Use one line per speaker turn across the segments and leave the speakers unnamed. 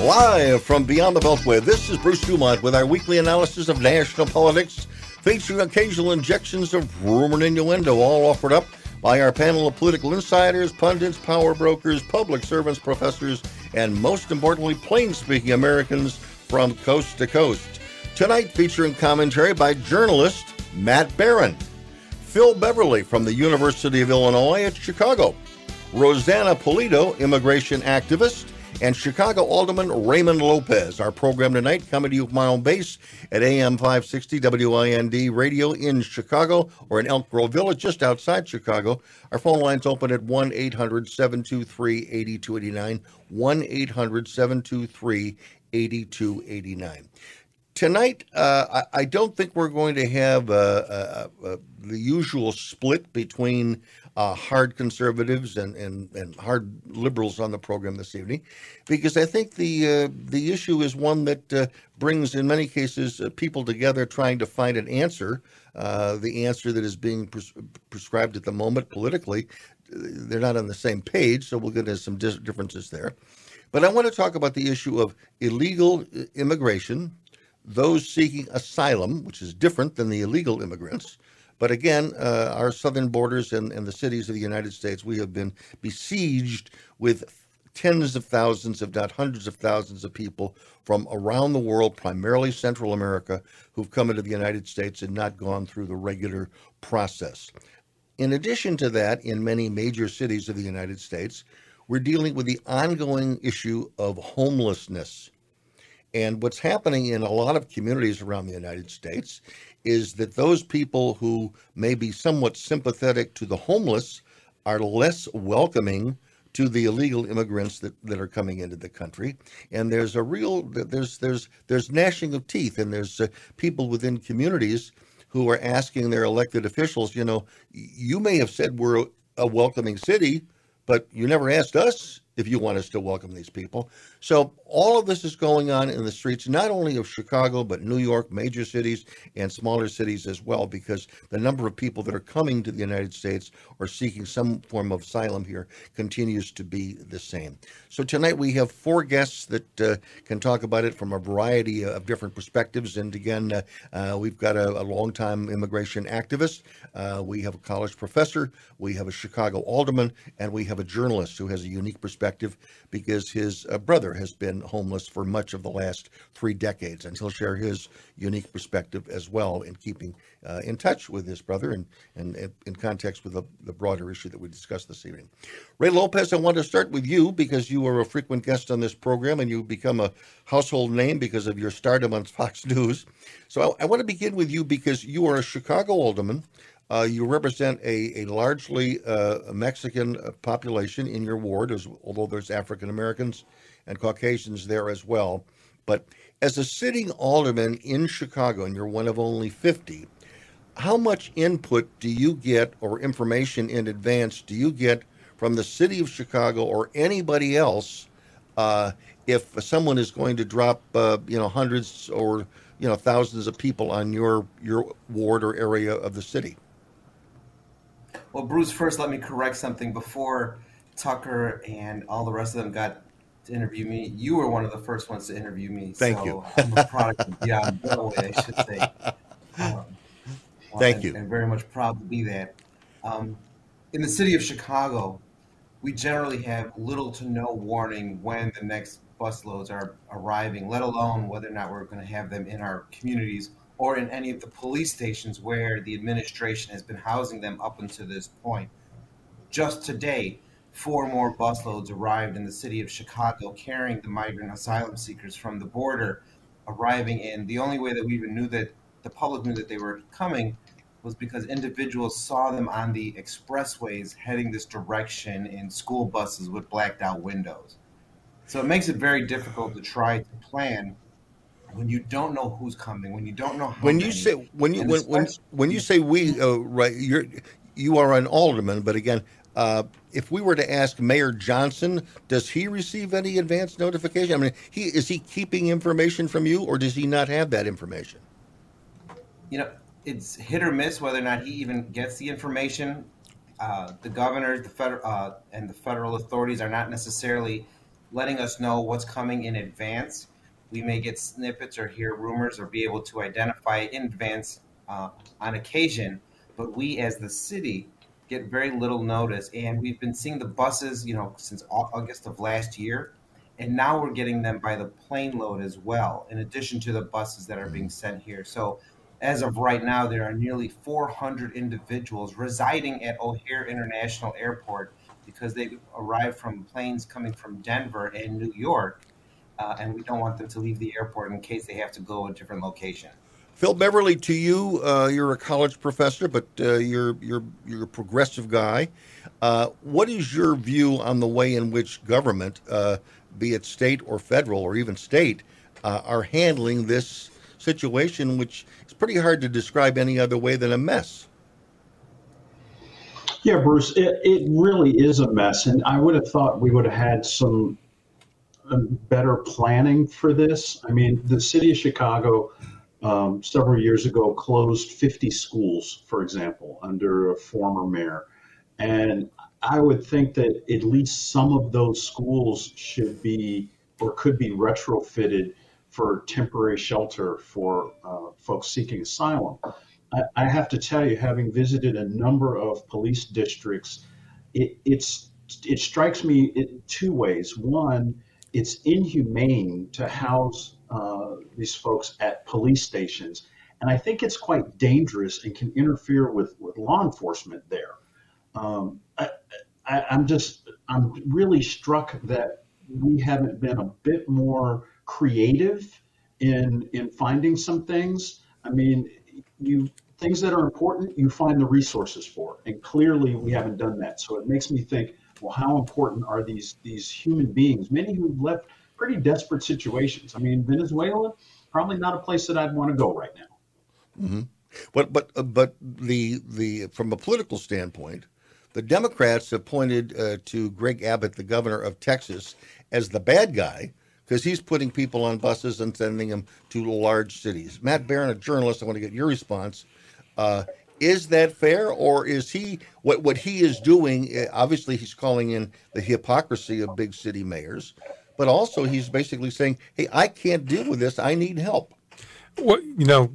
Live from Beyond the Beltway, this is Bruce Dumont with our weekly analysis of national politics, featuring occasional injections of rumor and innuendo, all offered up by our panel of political insiders, pundits, power brokers, public servants, professors, and most importantly, plain speaking Americans from coast to coast. Tonight, featuring commentary by journalist Matt Baron, Phil Beverly from the University of Illinois at Chicago, Rossana Pulido, immigration activist, and Chicago Alderman Raymond Lopez. Our program tonight coming to you from my own base at AM 560 WIND Radio in Chicago or in Elk Grove Village, just outside Chicago. Our phone lines open at 1 800 723 8289. 1 800 723 8289. Tonight, uh, I, I, don't think we're going to have uh, uh, uh the usual split between uh, hard conservatives and, and, and hard liberals on the program this evening, because I think the uh, the issue is one that uh, brings, in many cases, uh, people together trying to find an answer. Uh, the answer that is being pres- prescribed at the moment politically, they're not on the same page, so we'll get into some dis- differences there. But I want to talk about the issue of illegal uh, immigration, those seeking asylum, which is different than the illegal immigrants but again, uh, our southern borders and, and the cities of the United States, we have been besieged with tens of thousands, if not hundreds of thousands, of people from around the world, primarily Central America, who've come into the United States and not gone through the regular process. In addition to that, in many major cities of the United States, we're dealing with the ongoing issue of homelessness. And what's happening in a lot of communities around the United States is that those people who may be somewhat sympathetic to the homeless are less welcoming to the illegal immigrants that, that are coming into the country. And there's a real there's there's there's gnashing of teeth and there's uh, people within communities who are asking their elected officials you know you may have said we're a welcoming city but you never asked us if you want us to welcome these people. So all of this is going on in the streets, not only of Chicago, but New York, major cities, and smaller cities as well, because the number of people that are coming to the United States or seeking some form of asylum here continues to be the same. So tonight we have four guests that uh, can talk about it from a variety of different perspectives. And again, uh, uh, we've got a, a longtime immigration activist, uh, we have a college professor, we have a Chicago alderman, and we have a journalist who has a unique perspective perspective because his uh, brother has been homeless for much of the last three decades, and he'll share his unique perspective as well in keeping uh, in touch with his brother and, and, and in context with the, the, broader issue that we discussed this evening. Ray Lopez, I want to start with you because you are a frequent guest on this program and you've become a household name because of your stardom on Fox News. So I, I want to begin with you because you are a Chicago alderman. Uh, you represent a, a largely uh, Mexican uh, population in your ward, as, although there's African Americans and Caucasians there as well. But as a sitting alderman in Chicago, and you're one of only 50, how much input do you get or information in advance do you get from the city of Chicago or anybody else uh, if someone is going to drop, uh, you know, hundreds or you know thousands of people on your your ward or area of the city?
Well, Bruce, first let me correct something. Before Tucker and all the rest of them got to interview me, you were one of the first ones to interview me.
Thank so you.
I'm a product of Beyond Beltway, I should say.
Um, Thank
and,
you.
And very much proud to be that. Um, in the city of Chicago, we generally have little to no warning when the next busloads are arriving, let alone whether or not we're going to have them in our communities or in any of the police stations where the administration has been housing them up until this point. Just today, four more busloads arrived in the city of Chicago carrying the migrant asylum seekers from the border arriving in. The only way that we even knew that the public knew that they were coming was because individuals saw them on the expressways heading this direction in school buses with blacked out windows. So it makes it very difficult to try to plan when you don't know who's coming, when you don't know
when you say when you when, when when you say we uh, right you're you are an alderman, but again, uh, if we were to ask Mayor Johnson, does he receive any advance notification? I mean, he is he keeping information from you, or does he not have that information?
You know, it's hit or miss whether or not he even gets the information. Uh, the governors, the federal, uh, and the federal authorities are not necessarily letting us know what's coming in advance. We may get snippets or hear rumors or be able to identify in advance uh, on occasion, but we as the city get very little notice. And we've been seeing the buses, you know, since August of last year. And now we're getting them by the plane load as well, in addition to the buses that are being sent here. So as of right now, there are nearly 400 individuals residing at O'Hare International Airport because they arrived from planes coming from Denver and New York, uh, and we don't want them to leave the airport in case they have to go a different location.
Phil Beverly, to you, uh, you're a college professor, but uh, you're you're you're a progressive guy. Uh, what is your view on the way in which government, uh, be it state or federal or even state, uh, are handling this situation, which is pretty hard to describe any other way than a mess?
Yeah, Bruce, it, it really is a mess. And I would have thought we would have had some better planning for this. I mean, the city of Chicago um, several years ago closed 50 schools, for example, under a former mayor. And I would think that at least some of those schools should be or could be retrofitted for temporary shelter for uh, folks seeking asylum. I, I, have to tell you, having visited a number of police districts, it, it's it strikes me in two ways. One, it's inhumane to house uh, these folks at police stations, and I think it's quite dangerous and can interfere with, with law enforcement there. Um, I, I, I'm just I'm really struck that we haven't been a bit more creative in in finding some things. I mean, you things that are important, you find the resources for, and clearly we haven't done that. So it makes me think, well, how important are these these human beings? Many who've left pretty desperate situations. I mean, Venezuela, probably not a place that I'd want to go right now.
Mm-hmm. But but uh, but the the from a political standpoint, the Democrats have pointed uh, to Greg Abbott, the governor of Texas, as the bad guy because he's putting people on buses and sending them to large cities. Matt Baron, a journalist, I want to get your response. Uh, is that fair, or is he what what he is doing? Eh, obviously, he's calling in the hypocrisy of big city mayors, but also he's basically saying, "Hey, I can't deal with this. I need help."
Well, you know,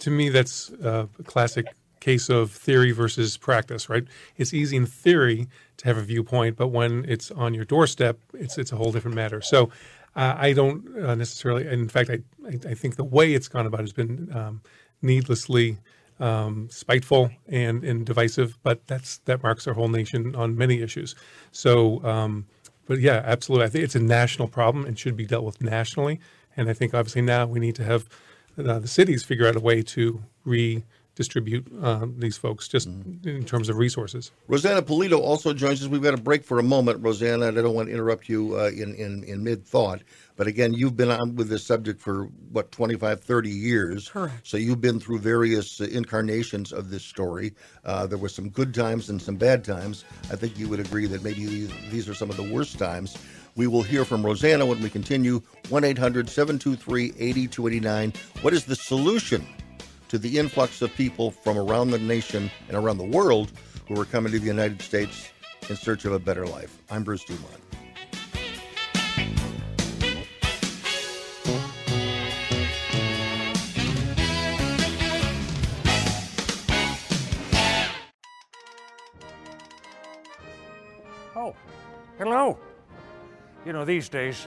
to me, that's a classic case of theory versus practice, right? It's easy in theory to have a viewpoint, but when it's on your doorstep, it's it's a whole different matter. So, uh, I don't uh, necessarily. In fact, I, I, I think the way it's gone about has been um, needlessly um, spiteful and, and divisive. But that's that marks our whole nation on many issues. So, um, but yeah, absolutely. I think it's a national problem and should be dealt with nationally. And I think obviously now we need to have uh, the cities figure out a way to re distribute uh, these folks just mm-hmm. in terms of resources.
Rossana Pulido also joins us. We've got a break for a moment, Rossana, and I don't want to interrupt you uh, in, in, in mid thought. But again, you've been on with this subject for what, 25, 30 years.
Correct.
So you've been through various uh, incarnations of this story. Uh, there were some good times and some bad times. I think you would agree that maybe these, these are some of the worst times. We will hear from Rossana when we continue. 1 800 723 8289. What is the solution to the influx of people from around the nation and around the world who are coming to the United States in search of a better life. I'm Bruce Dumont.
Oh, hello. You know, these days,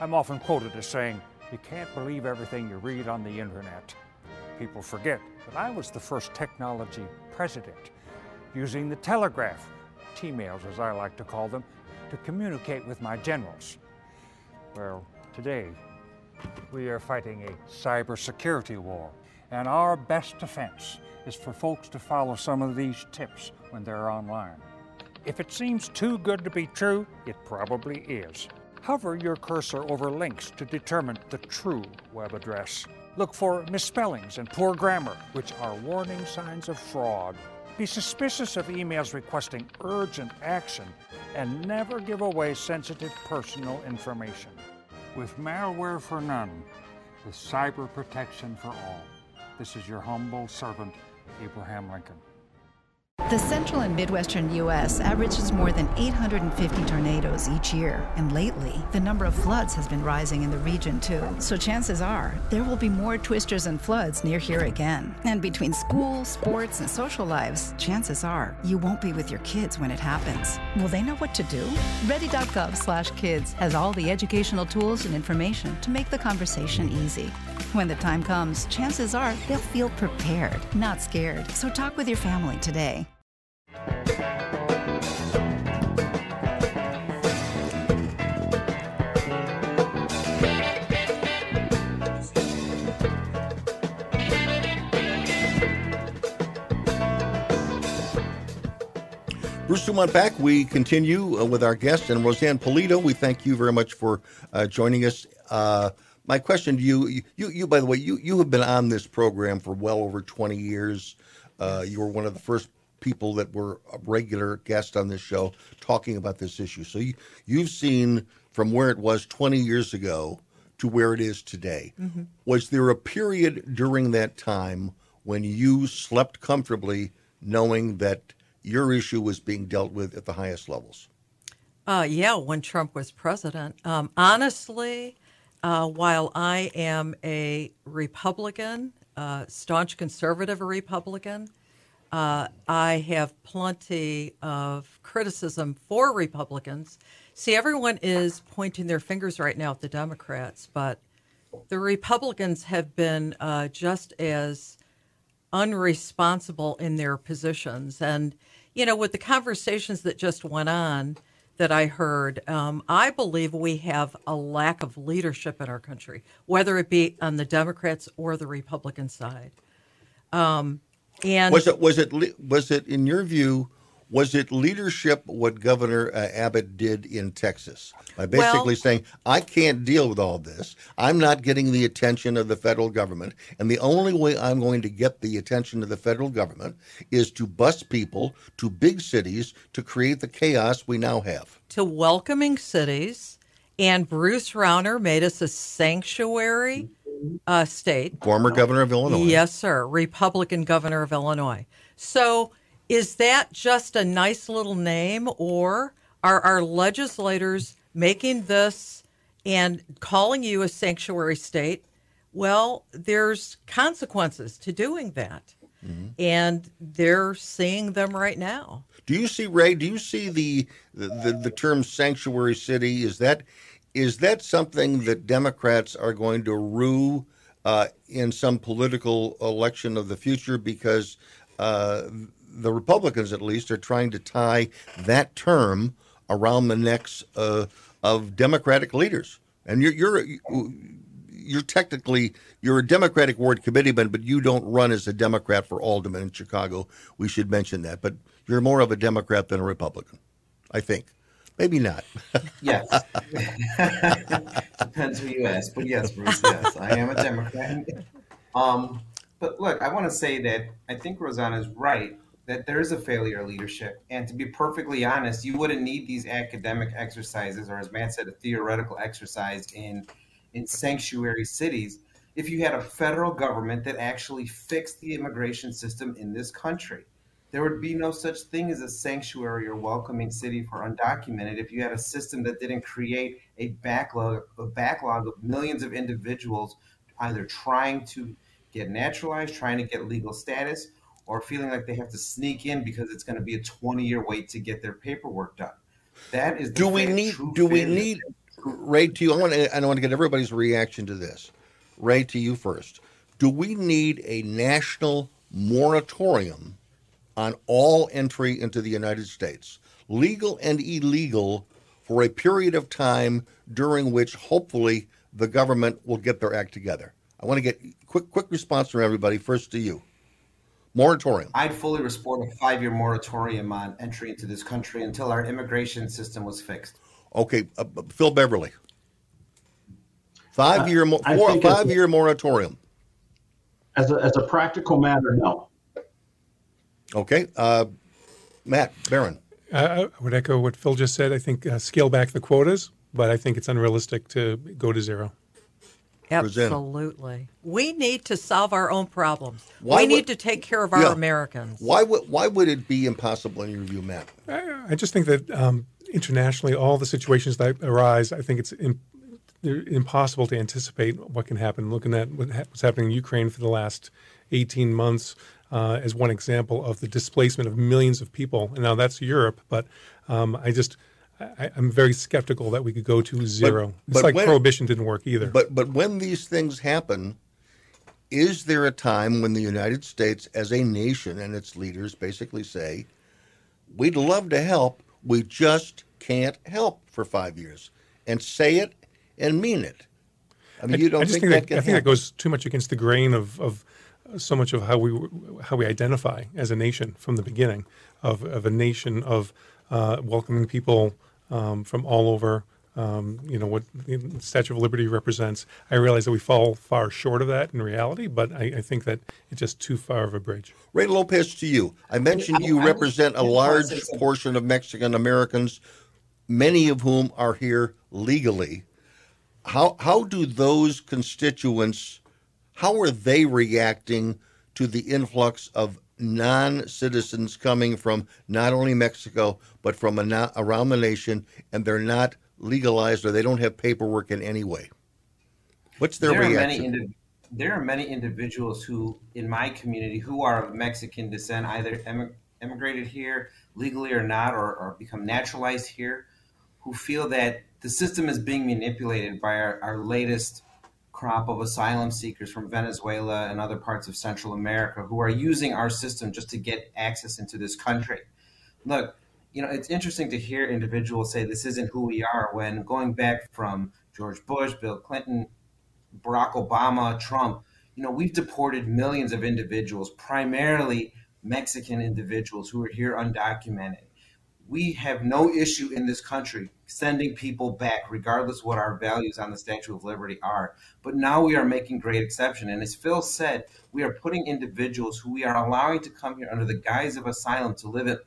I'm often quoted as saying, you can't believe everything you read on the internet people forget that I was the first technology president, using the telegraph, T-mails as I like to call them, to communicate with my generals. Well, today, we are fighting a cybersecurity war, and our best defense is for folks to follow some of these tips when they're online. If it seems too good to be true, it probably is. Hover your cursor over links to determine the true web address. Look for misspellings and poor grammar, which are warning signs of fraud. Be suspicious of emails requesting urgent action and never give away sensitive personal information. With malware for none, with cyber protection for all. This is your humble servant, Abraham Lincoln.
The central and midwestern U.S. averages more than 850 tornadoes each year, and lately, the number of floods has been rising in the region too. So chances are there will be more twisters and floods near here again. And between school, sports, and social lives, chances are you won't be with your kids when it happens. Will they know what to do? Ready.gov/kids has all the educational tools and information to make the conversation easy. When the time comes, chances are they'll feel prepared, not scared. So talk with your family today.
Bruce Dumont back. We continue uh, with our guest and Roseanne Pulido. We thank you very much for uh, joining us. Uh, my question to you, you, you, by the way, you, you have been on this program for well over 20 years. Uh, you were one of the first people that were a regular guest on this show talking about this issue. So you, you've seen from where it was 20 years ago to where it is today. Mm-hmm. Was there a period during that time when you slept comfortably knowing that your issue was being dealt with at the highest levels?
Uh, yeah, when Trump was president. Um, honestly, uh, while I am a Republican, uh, staunch conservative Republican, uh, I have plenty of criticism for Republicans. See, everyone is pointing their fingers right now at the Democrats, but the Republicans have been uh, just as unresponsible in their positions. And, you know, with the conversations that just went on that I heard, um, I believe we have a lack of leadership in our country, whether it be on the Democrats or the Republican side. Um, and
was it was it was it in your view? Was it leadership what Governor uh, Abbott did in Texas by basically well, saying, "I can't deal with all this. I'm not getting the attention of the federal government, and the only way I'm going to get the attention of the federal government is to bus people to big cities to create the chaos we now have."
To welcoming cities, and Bruce Rauner made us a sanctuary uh, state.
Former governor of Illinois.
Yes, sir. Republican governor of Illinois. So is that just a nice little name, or are our legislators making this and calling you a sanctuary state? Well, there's consequences to doing that. Mm-hmm. And they're seeing them right now.
Do you see Ray? Do you see the, the the term sanctuary city? Is that is that something that Democrats are going to rue uh, in some political election of the future? Because uh, the Republicans, at least, are trying to tie that term around the necks uh, of Democratic leaders. And you're, you're you're technically you're a Democratic ward committeeman, but you don't run as a Democrat for alderman in Chicago. We should mention that. But you're more of a Democrat than a Republican, I think. Maybe not.
yes. Depends who you ask. But yes, Bruce, yes. I am a Democrat. Um, but look, I want to say that I think Rossana is right that there is a failure of leadership. And to be perfectly honest, you wouldn't need these academic exercises, or as Matt said, a theoretical exercise in in sanctuary cities, if you had a federal government that actually fixed the immigration system in this country there would be no such thing as a sanctuary or welcoming city for undocumented if you had a system that didn't create a backlog a backlog of millions of individuals either trying to get naturalized, trying to get legal status, or feeling like they have to sneak in because it's going to be a 20 year wait to get their paperwork done. That is
do we need do we need Ray to you I want to I want to get everybody's reaction to this. Ray to you first. Do we need a national moratorium on all entry into the United States, legal and illegal, for a period of time during which hopefully the government will get their act together. I want to get quick quick response from everybody. First to you. Moratorium.
I'd fully support a five year moratorium on entry into this country until our immigration system was fixed.
Okay, uh, Phil Beverly. Five year, uh, four, five year moratorium.
As a, as a practical matter, no.
Okay. Uh, Matt Baron.
Uh, I would echo what Phil just said. I think uh, scale back the quotas, but I think it's unrealistic to go to zero.
Absolutely. We need to solve our own problems.
Why
we
would-
need to take care of our
Yeah.
Americans.
Why would why would it be impossible in your view, Matt?
I, I just think that um, internationally, all the situations that arise, I think it's im- they're impossible to anticipate what can happen. Looking at what ha- what's happening in Ukraine for the last 18 months uh, as one example of the displacement of millions of people. And now that's Europe, but um, I just I, I'm very skeptical that we could go to zero.
but
it's like
when-
prohibition didn't work either.
But but when these things happen, is there a time when the United States as a nation and its leaders basically say, We'd love to help, we just can't help for five years. And say it and mean it. I mean, you don't
I
think,
think
that,
that, I think that goes too much against the grain of, of so much of how we how we identify as a nation from the beginning of, of a nation of uh, welcoming people um, from all over. Um, you know what the Statue of Liberty represents. I realize that we fall far short of that in reality, but I, I think that it's just too far of a bridge.
Ray Lopez, to you. I mentioned
I-
you
I-
represent a
I wanna
large
say
portion of Mexican Americans, many of whom are here legally. How how do those constituents how are they reacting to the influx of non-citizens coming from not only Mexico but from na- around the nation and they're not legalized or they don't have paperwork in any way? What's their
there are
reaction?
many indi- there are many individuals who in my community who are of Mexican descent, either emi- emigrated here legally or not, or, or become naturalized here, who feel that the system is being manipulated by our, our latest crop of asylum seekers from Venezuela and other parts of Central America who are using our system just to get access into this country. Look, you know, it's interesting to hear individuals say this isn't who we are when going back from George Bush, Bill Clinton, Barack Obama, Trump, you know, we've deported millions of individuals, primarily Mexican individuals who are here undocumented. We have no issue in this country sending people back, regardless what our values on the Statue of Liberty are. But now we are making great exception. And as Phil said, we are putting individuals who we are allowing to come here under the guise of asylum to live in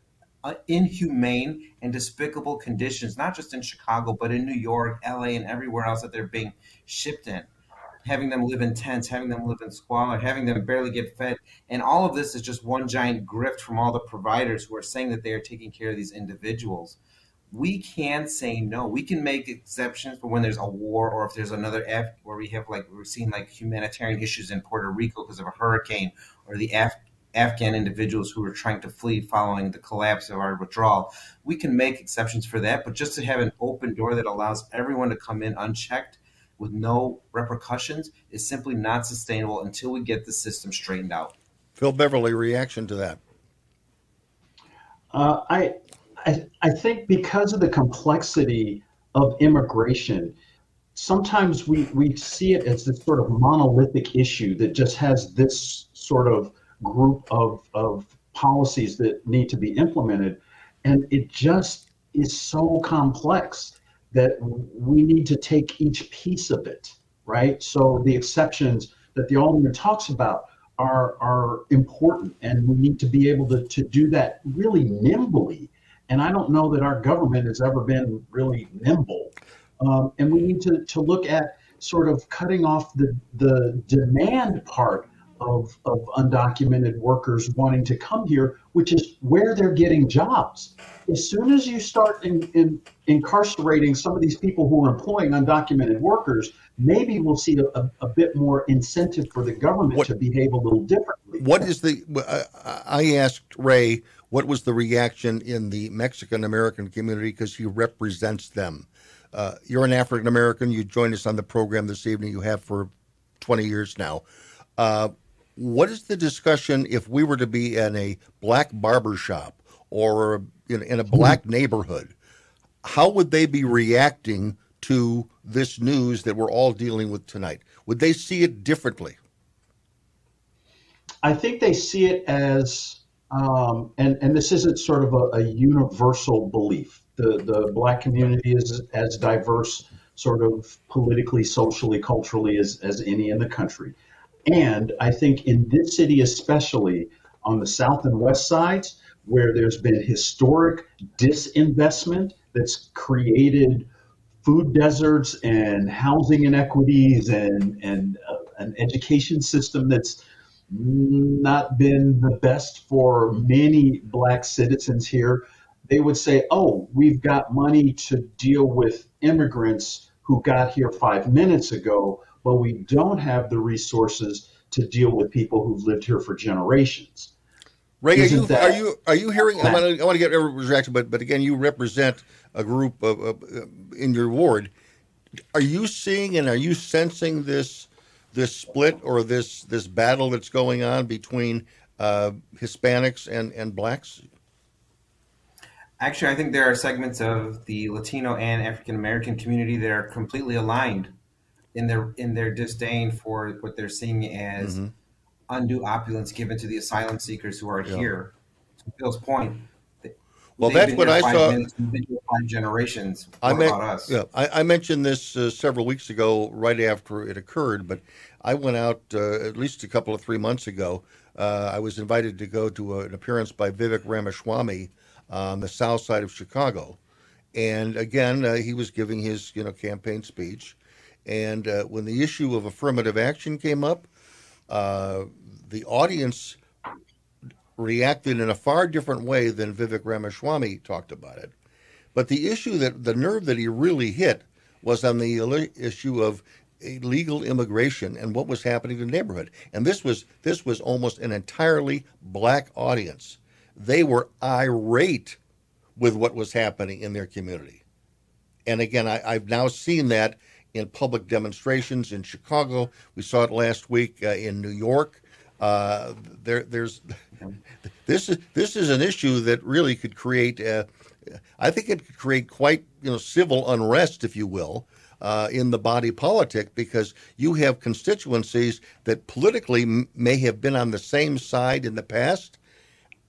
uh, inhumane and despicable conditions, not just in Chicago, but in New York, LA, and everywhere else that they're being shipped in. Having them live in tents, having them live in squalor, having them barely get fed. And all of this is just one giant grift from all the providers who are saying that they are taking care of these individuals. We can say no. We can make exceptions for when there's a war or if there's another F where we have like we're seeing like humanitarian issues in Puerto Rico because of a hurricane or the Af- Afghan individuals who are trying to flee following the collapse of our withdrawal. We can make exceptions for that, but just to have an open door that allows everyone to come in unchecked with no repercussions is simply not sustainable until we get the system straightened out.
Phil Beverly, reaction to that.
Uh, I, I, I think because of the complexity of immigration, sometimes we, we see it as this sort of monolithic issue that just has this sort of group of, of policies that need to be implemented. And it just is so complex that we need to take each piece of it, right? So the exceptions that the Alderman talks about are, are important, and we need to be able to, to do that really nimbly. And I don't know that our government has ever been really nimble. Um, and we need to, to look at sort of cutting off the, the demand part of, of undocumented workers wanting to come here, which is where they're getting jobs. As soon as you start in, in incarcerating some of these people who are employing undocumented workers, maybe we'll see a, a, a bit more incentive for the government
What-
to behave a little differently.
What is the? I- I asked Ray what was the reaction in the Mexican American community because he represents them. Uh, you're an African American. You joined us on the program this evening. You have for 20 years now. Uh, what is the discussion if we were to be in a black barber shop or in, in a black neighborhood? How would they be reacting to this news that we're all dealing with tonight? Would they see it differently?
I think they see it as, um, and and this isn't sort of a, a universal belief. The the black community is as diverse, sort of politically, socially, culturally as as any in the country, and I think in this city especially on the south and west sides where there's been historic disinvestment that's created food deserts and housing inequities and and uh, an education system that's not been the best for many black citizens here, they would say, "Oh, we've got money to deal with immigrants who got here five minutes ago, but we don't have the resources to deal with people who've lived here for generations."
Ray, are you, are you are you hearing? I want to I want to get everyone's reaction, but but again, you represent a group of, of, in your ward. Are you seeing and are you sensing this this split or this this battle that's going on between uh, Hispanics and and blacks?
Actually, I think there are segments of the Latino and African American community that are completely aligned in their in their disdain for what they're seeing as mm-hmm. undue opulence given to the asylum seekers who are yeah. here. To Bill's point,
well, that's what I saw.
five generations.
I, yeah, I, I, mentioned this uh, several weeks ago, right after it occurred. But I went out uh, at least a couple of three months ago. Uh, I was invited to go to a, an appearance by Vivek Ramaswamy on the south side of Chicago, and again, uh, he was giving his you know campaign speech. And uh, when the issue of affirmative action came up, uh, the audience reacted in a far different way than Vivek Ramaswamy talked about it. But the issue that the nerve that he really hit was on the issue of illegal immigration and what was happening in the neighborhood. And this was this was almost an entirely black audience. They were irate with what was happening in their community. And again, I, have now seen that in public demonstrations in Chicago. We saw it last week uh, in New York. Uh, there, there's this is this is an issue that really could create. Uh, I think it could create quite you know civil unrest, if you will, uh, in the body politic because you have constituencies that politically m- may have been on the same side in the past.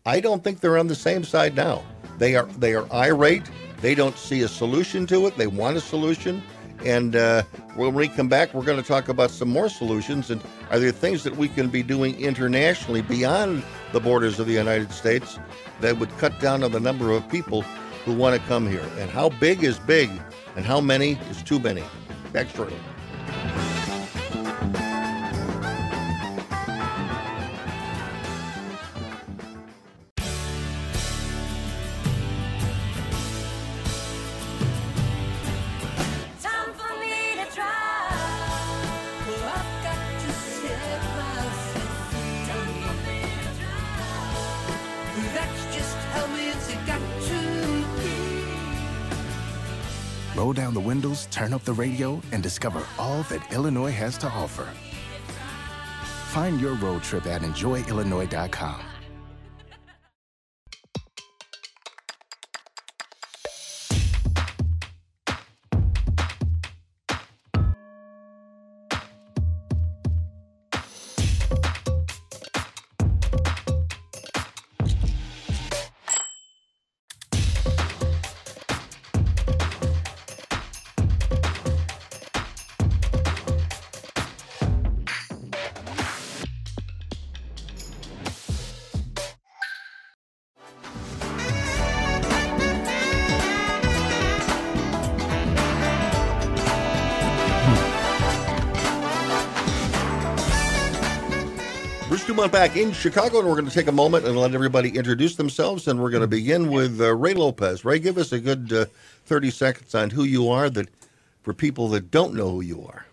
I don't think they're on the same side now. They are they are irate. They don't see a solution to it. They want a solution. And uh, when we come back, we're going to talk about some more solutions. And are there things that we can be doing internationally beyond the borders of the United States that would cut down on the number of people who want to come here? And how big is big? And how many is too many? Back.
Turn up the radio, and discover all that Illinois has to offer. Find your road trip at enjoyillinois.com.
Dumont back in Chicago, and we're going to take a moment and let everybody introduce themselves. And we're going to begin with uh, Ray Lopez. Ray, give us a good uh, 30 seconds on who you are that for people that don't know who you are.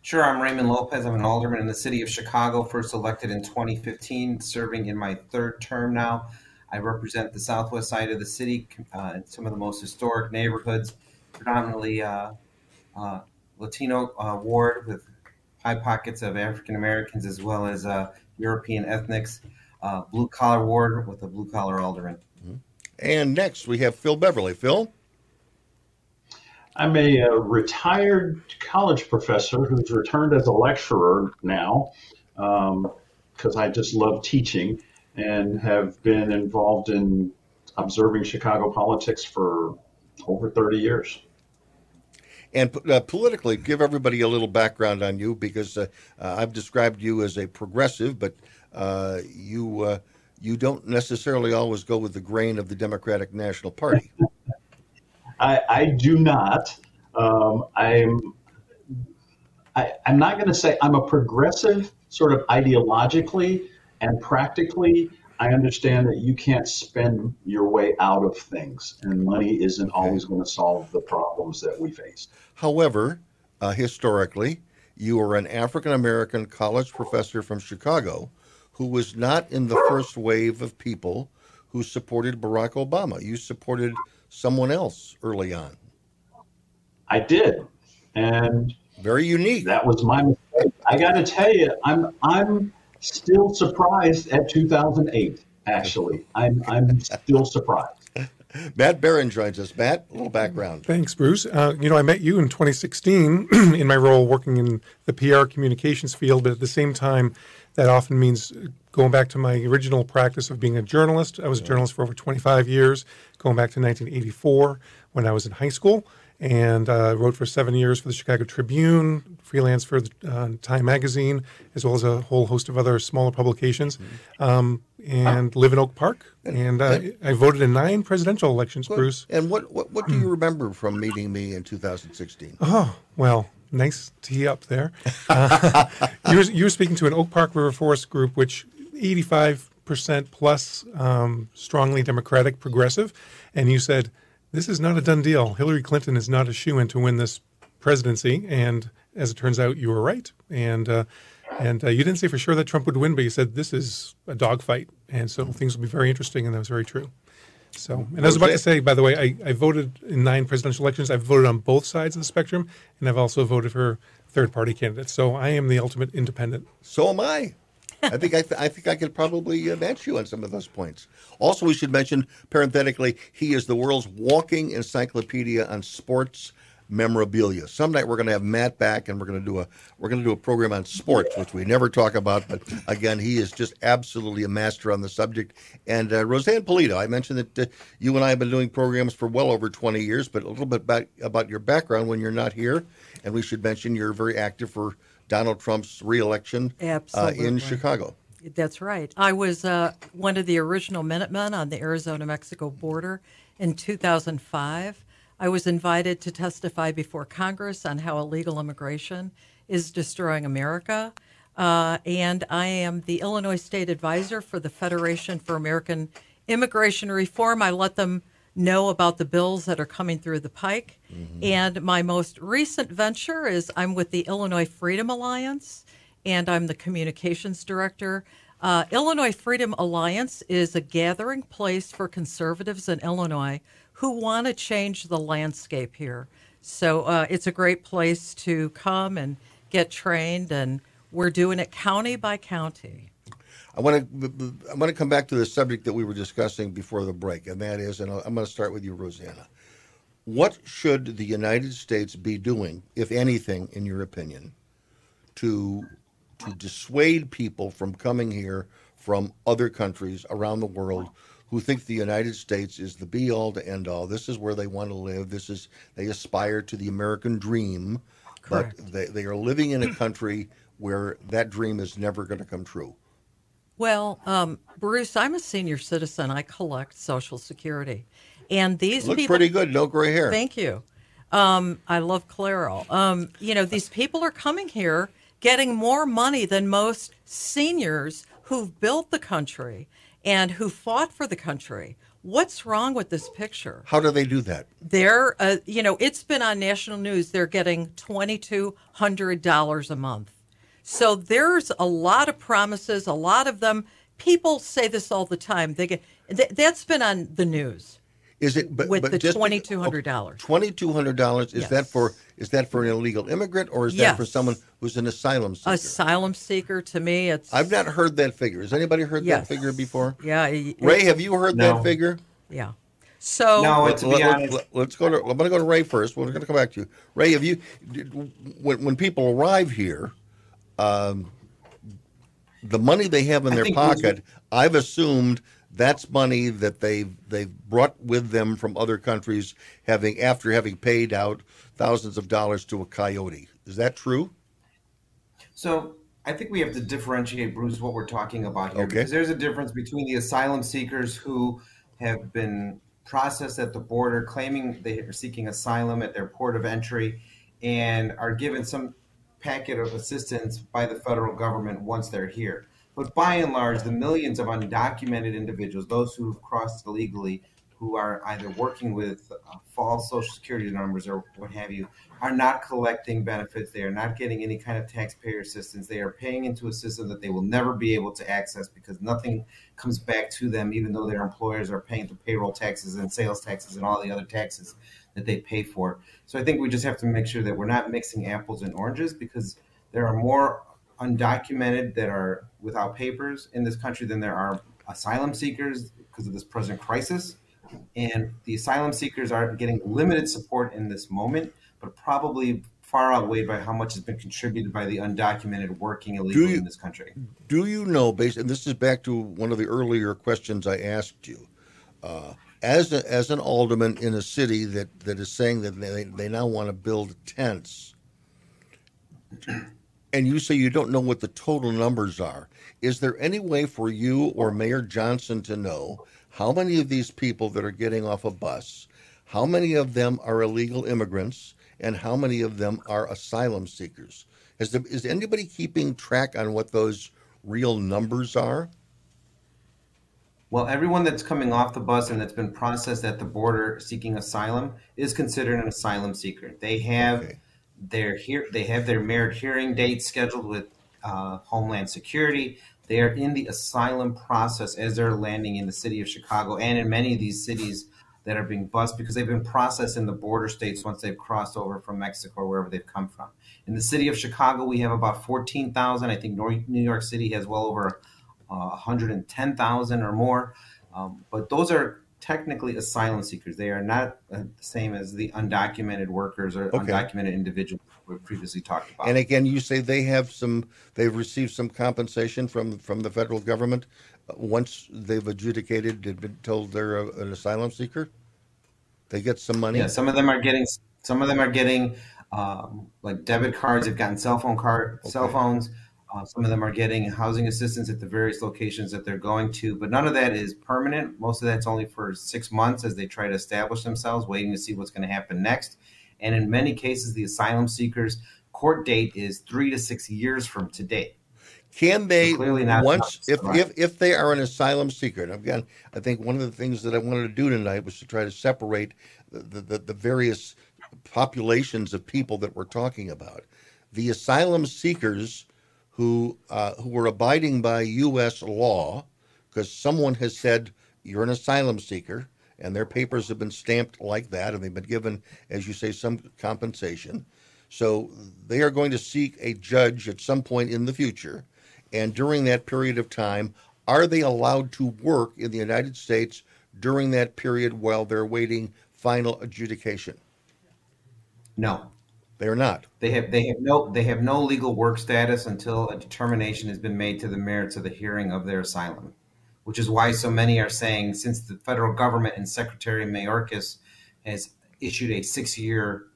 Sure, I'm Raymond Lopez. I'm an alderman in the city of Chicago, first elected in 2015, serving in my third term now. I represent the southwest side of the city, uh, some of the most historic neighborhoods, predominantly uh, uh, Latino uh, ward with high pockets of African Americans as well as uh, European ethnics, uh, blue collar ward with a blue collar alderman. Mm-hmm.
And next we have Phil Beverly. Phil?
I'm a, a, uh, retired college professor who's returned as a lecturer now because um, I just love teaching and have been involved in observing Chicago politics for over 30 years.
And uh, politically, give everybody a little background on you because uh, uh, I've described you as a progressive, but uh, you uh, you don't necessarily always go with the grain of the Democratic National Party.
I, I do not. Um, I'm I, I'm not going to say I'm a progressive sort of ideologically and practically. I understand that you can't spend your way out of things, and money isn't always going to solve the problems that we face.
However, uh, historically, you were an African American college professor from Chicago who was not in the first wave of people who supported Barack Obama. You supported someone else early on.
I did, and
very unique.
That was my mistake. I got to tell you, I'm I'm still surprised at 2008. Actually, I'm I'm still surprised.
Matt Baron joins us. Matt, a little background.
Thanks, Bruce. Uh, you know, I met you in 2016 in my role working in the PR communications field, but at the same time, that often means going back to my original practice of being a journalist. I was a journalist for over 25 years, going back to 1984 when I was in high school and uh, wrote for seven years for the Chicago Tribune, freelance for uh, Time Magazine, as well as a whole host of other smaller publications, mm-hmm. um, and live in Oak Park. And uh, I voted in nine presidential elections, Bruce.
And what, what, what do you remember from meeting me in 2016?
Oh, well, nice tee up there. Uh, you, were, you were speaking to an Oak Park River Forest group, which 85% plus um, strongly Democratic, progressive. And you said, this is not a done deal. Hillary Clinton is not a shoe in to win this presidency. And as it turns out, you were right. And uh, and uh, you didn't say for sure that Trump would win, but you said this is a dogfight, and so things will be very interesting. And that was very true. So, and I was about to say, by the way, I, I voted in nine presidential elections. I've voted on both sides of the spectrum, and I've also voted for third party candidates. So I am the ultimate independent.
So am I. I think I, th- I think I could probably uh, match you on some of those points. Also, we should mention parenthetically, he is the world's walking encyclopedia on sports memorabilia. Some night we're going to have Matt back, and we're going to do a we're going to do a program on sports, which we never talk about. But again, he is just absolutely a master on the subject. And uh, Roseanne Pulido, I mentioned that uh, you and I have been doing programs for well over 20 years, but a little bit about, about your background when you're not here. And we should mention you're very active for Donald Trump's reelection uh, in Chicago.
That's right. I was uh, one of the original Minutemen on the Arizona Mexico border in 2005. I was invited to testify before Congress on how illegal immigration is destroying America. Uh, and I am the Illinois State Advisor for the Federation for American Immigration Reform. I let them know about the bills that are coming through the pike. Mm-hmm. And my most recent venture is I'm with the Illinois Freedom Alliance, and I'm the communications director. Uh, Illinois Freedom Alliance is a gathering place for conservatives in Illinois who want to change the landscape here. So uh, it's a great place to come and get trained, and we're doing it county by county.
I want to I want to come back to the subject that we were discussing before the break, and that is, and I'm going to start with you, Rossana. What should the United States be doing, if anything, in your opinion, to to dissuade people from coming here from other countries around the world who think the United States is the be all to end all. This is where they want to live. This is they aspire to the American dream, Correct. but they, they are living in a country where that dream is never going to come true.
Well, um, Bruce, I'm a senior citizen. I collect Social Security, and these
look
people,
pretty good. No gray hair.
Thank you. Um, I love Clairol. Um, you know, these people are coming here getting more money than most seniors who've built the country and who fought for the country. What's wrong with this picture?
How do they do that?
They're, uh, you know, it's been on national news. They're getting $2,200 a month. So there's a lot of promises, a lot of them. People say this all the time. They get th- that's been on the news.
Is it but,
with
but
the twenty two hundred dollars?
Twenty two hundred dollars is yes. that for is that for an illegal immigrant or is yes. that for someone who's an asylum seeker?
Asylum seeker to me, it's.
I've not heard that figure. Has anybody heard
yes.
that figure before?
Yeah.
It, Ray, have you heard
no.
that figure?
Yeah. So
no, let,
let, let, us go to. I'm going to go to Ray first. We're going to come back to you. Ray, have you when when people arrive here? Um, the money they have in their pocket, I've assumed that's money that they've they've brought with them from other countries, having after having paid out thousands of dollars to a coyote. Is that true?
So I think we have to differentiate, Bruce, what we're talking about here,
okay.
because there's a difference between the asylum seekers who have been processed at the border, claiming they are seeking asylum at their port of entry, and are given some packet of assistance by the federal government once they're here. But by and large, the millions of undocumented individuals, those who have crossed illegally, who are either working with uh, false social security numbers or what have you, are not collecting benefits. They are not getting any kind of taxpayer assistance. They are paying into a system that they will never be able to access because nothing comes back to them, even though their employers are paying the payroll taxes and sales taxes and all the other taxes that they pay for. So I think we just have to make sure that we're not mixing apples and oranges because there are more undocumented that are without papers in this country than there are asylum seekers because of this present crisis. And the asylum seekers are getting limited support in this moment, but probably far outweighed by how much has been contributed by the undocumented working illegally
you-
in this country.
Do you know, based, and this is back to one of the earlier questions I asked you, uh, as a, as an alderman in a city that, that is saying that they, they now want to build tents, and you say you don't know what the total numbers are, is there any way for you or Mayor Johnson to know how many of these people that are getting off a bus, how many of them are illegal immigrants, and how many of them are asylum seekers? Is, there, is anybody keeping track on what those real numbers are?
Well, everyone that's coming off the bus and that's been processed at the border seeking asylum is considered an asylum seeker. They have
Okay.
their here they have their merit hearing date scheduled with uh, Homeland Security. They are in the asylum process as they're landing in the city of Chicago and in many of these cities that are being bused because they've been processed in the border states once they've crossed over from Mexico or wherever they've come from. In the city of Chicago, we have about 14,000. I think New York City has well over uh, 110,000 or more. Um, but those are technically asylum seekers. They are not uh, the same as the undocumented workers or
Okay.
undocumented individuals we previously talked about.
And again, you say they have some, they've received some compensation from from the federal government uh, once they've adjudicated, they've been told they're a, an asylum seeker. They get some money.
yeah, some of them are getting some of them are getting um, like debit cards. They've gotten cell phone card cell phones. Uh, some of them are getting housing assistance at the various locations that they're going to, but none of that is permanent. Most of that's only for six months as they try to establish themselves, waiting to see what's going to happen next. And in many cases, the asylum seekers' court date is three to six years from today.
Can they
So clearly not
once if, if if they are an asylum seeker? And again, I think one of the things that I wanted to do tonight was to try to separate the the, the various populations of people that we're talking about. The asylum seekers who uh, who were abiding by U.S. law because someone has said you're an asylum seeker and their papers have been stamped like that and they've been given, as you say, some compensation. So they are going to seek a judge at some point in the future. And during that period of time, are they allowed to work in the United States during that period while they're waiting final adjudication?
No,
They're not.
They have they have no they have no legal work status until a determination has been made to the merits of the hearing of their asylum, which is why so many are saying since the federal government and Secretary Mayorkas has issued a six year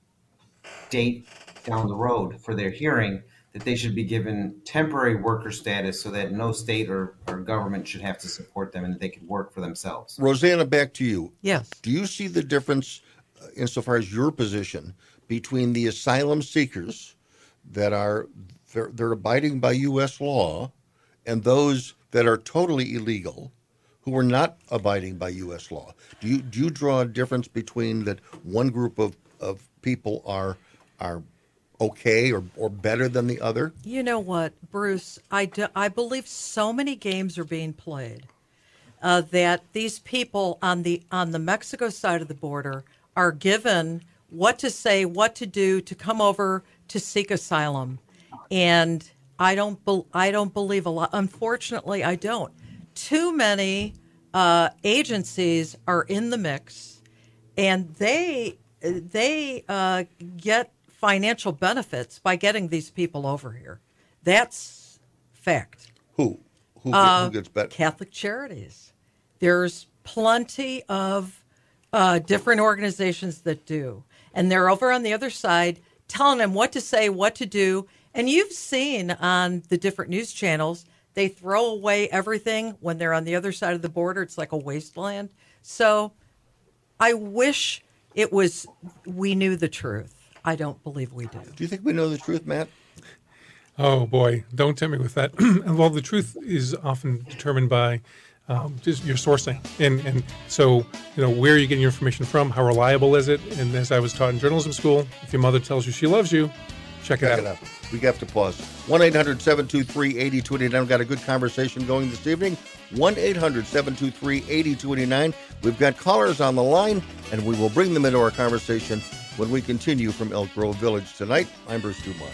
date down the road for their hearing that they should be given temporary worker status so that no state or, or government should have to support them and that they can work for themselves.
Rossana, back to you.
Yes.
Do you see the difference, uh, insofar as your position, between the asylum seekers that are they're, they're abiding by U.S. law, and those that are totally illegal, who are not abiding by U.S. law? Do you do you draw a difference between that one group of, of people are are okay or, or better than the other?
You know what, Bruce? I, do, I believe so many games are being played uh, that these people on the on the Mexico side of the border are given what to say, what to do to come over to seek asylum, and I don't bel I don't believe a lot. Unfortunately, I don't. Too many uh, agencies are in the mix, and they they uh, get financial benefits by getting these people over here. That's fact.
Who who,
Uh,
who gets better?
Catholic Charities. There's plenty of uh, different organizations that do, and they're over on the other side telling them what to say, what to do. And you've seen on the different news channels, they throw away everything when they're on the other side of the border. It's like a wasteland. So I wish it was we knew the truth. I don't believe we do.
Do you think we know the truth, Matt?
Oh boy, don't tempt me with that. well, the truth is often determined by um, just your sourcing, and and so you know where are you getting your information from? How reliable is it? And as I was taught in journalism school, if your mother tells you she loves you, check it,
Check
out.
it out. We have to pause. 1 800 723 8289. We've got a good conversation going this evening. 1 800 723 8289. We've got callers on the line, and we will bring them into our conversation when we continue from Elk Grove Village tonight. I'm Bruce Dumont.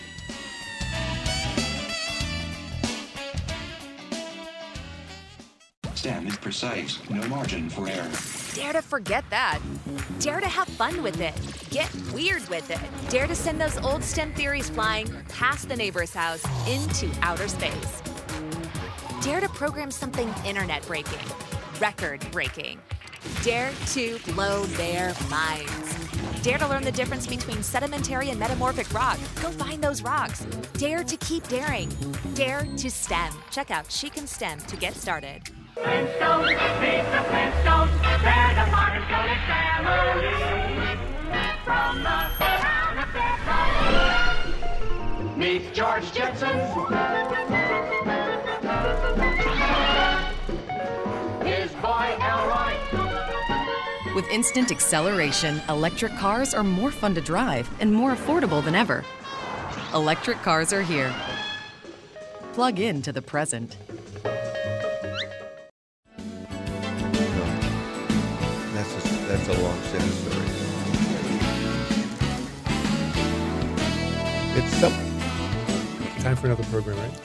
Precise, no margin for error.
Dare to forget that. Dare to have fun with it. Get weird with it. Dare to send those old STEM theories flying past the neighbor's house into outer space. Dare to program something internet breaking, record breaking. Dare to blow their minds. Dare to learn the difference between sedimentary and metamorphic rock. Go find those rocks. Dare to keep daring. Dare to STEM. Check out She Can STEM to get started.
Meet the Flintstones. They're the family. From the town of. Meet George. His boy.
With instant acceleration, electric cars are more fun to drive and more affordable than ever. Electric cars are here. Plug in to the present.
That's a long, sad story. It's something.
Time for another program, right?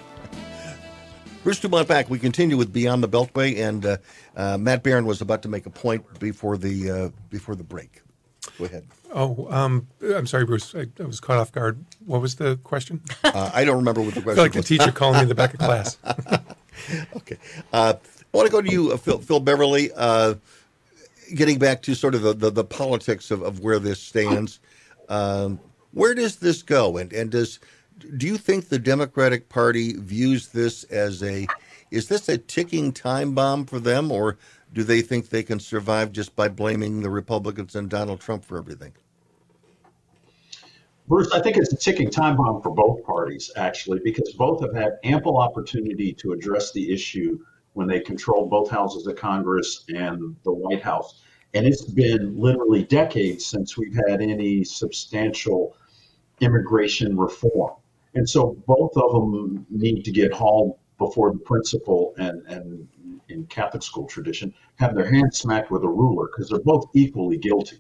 Bruce Dumont back. We continue with Beyond the Beltway, and uh, uh, Matt Baron was about to make a point before the uh, before the break. Go ahead.
Oh, um, I'm sorry, Bruce. I, I was caught off guard. What was the question?
Uh, I don't remember what the
I
question
feel like the teacher calling me in the back of class.
okay. Uh, I want to go to you, uh, Phil, Phil Beverly. Getting back to sort of the, the, the politics of, of where this stands, um, where does this go? And, and does do you think the Democratic Party views this as a is this a ticking time bomb for them, or do they think they can survive just by blaming the Republicans and Donald Trump for everything?
Bruce, I think it's a ticking time bomb for both parties, actually, because both have had ample opportunity to address the issue when they control both houses of Congress and the White House. And it's been literally decades since we've had any substantial immigration reform. And so both of them need to get hauled before the principal and, and in Catholic school tradition, have their hands smacked with a ruler because they're both equally guilty.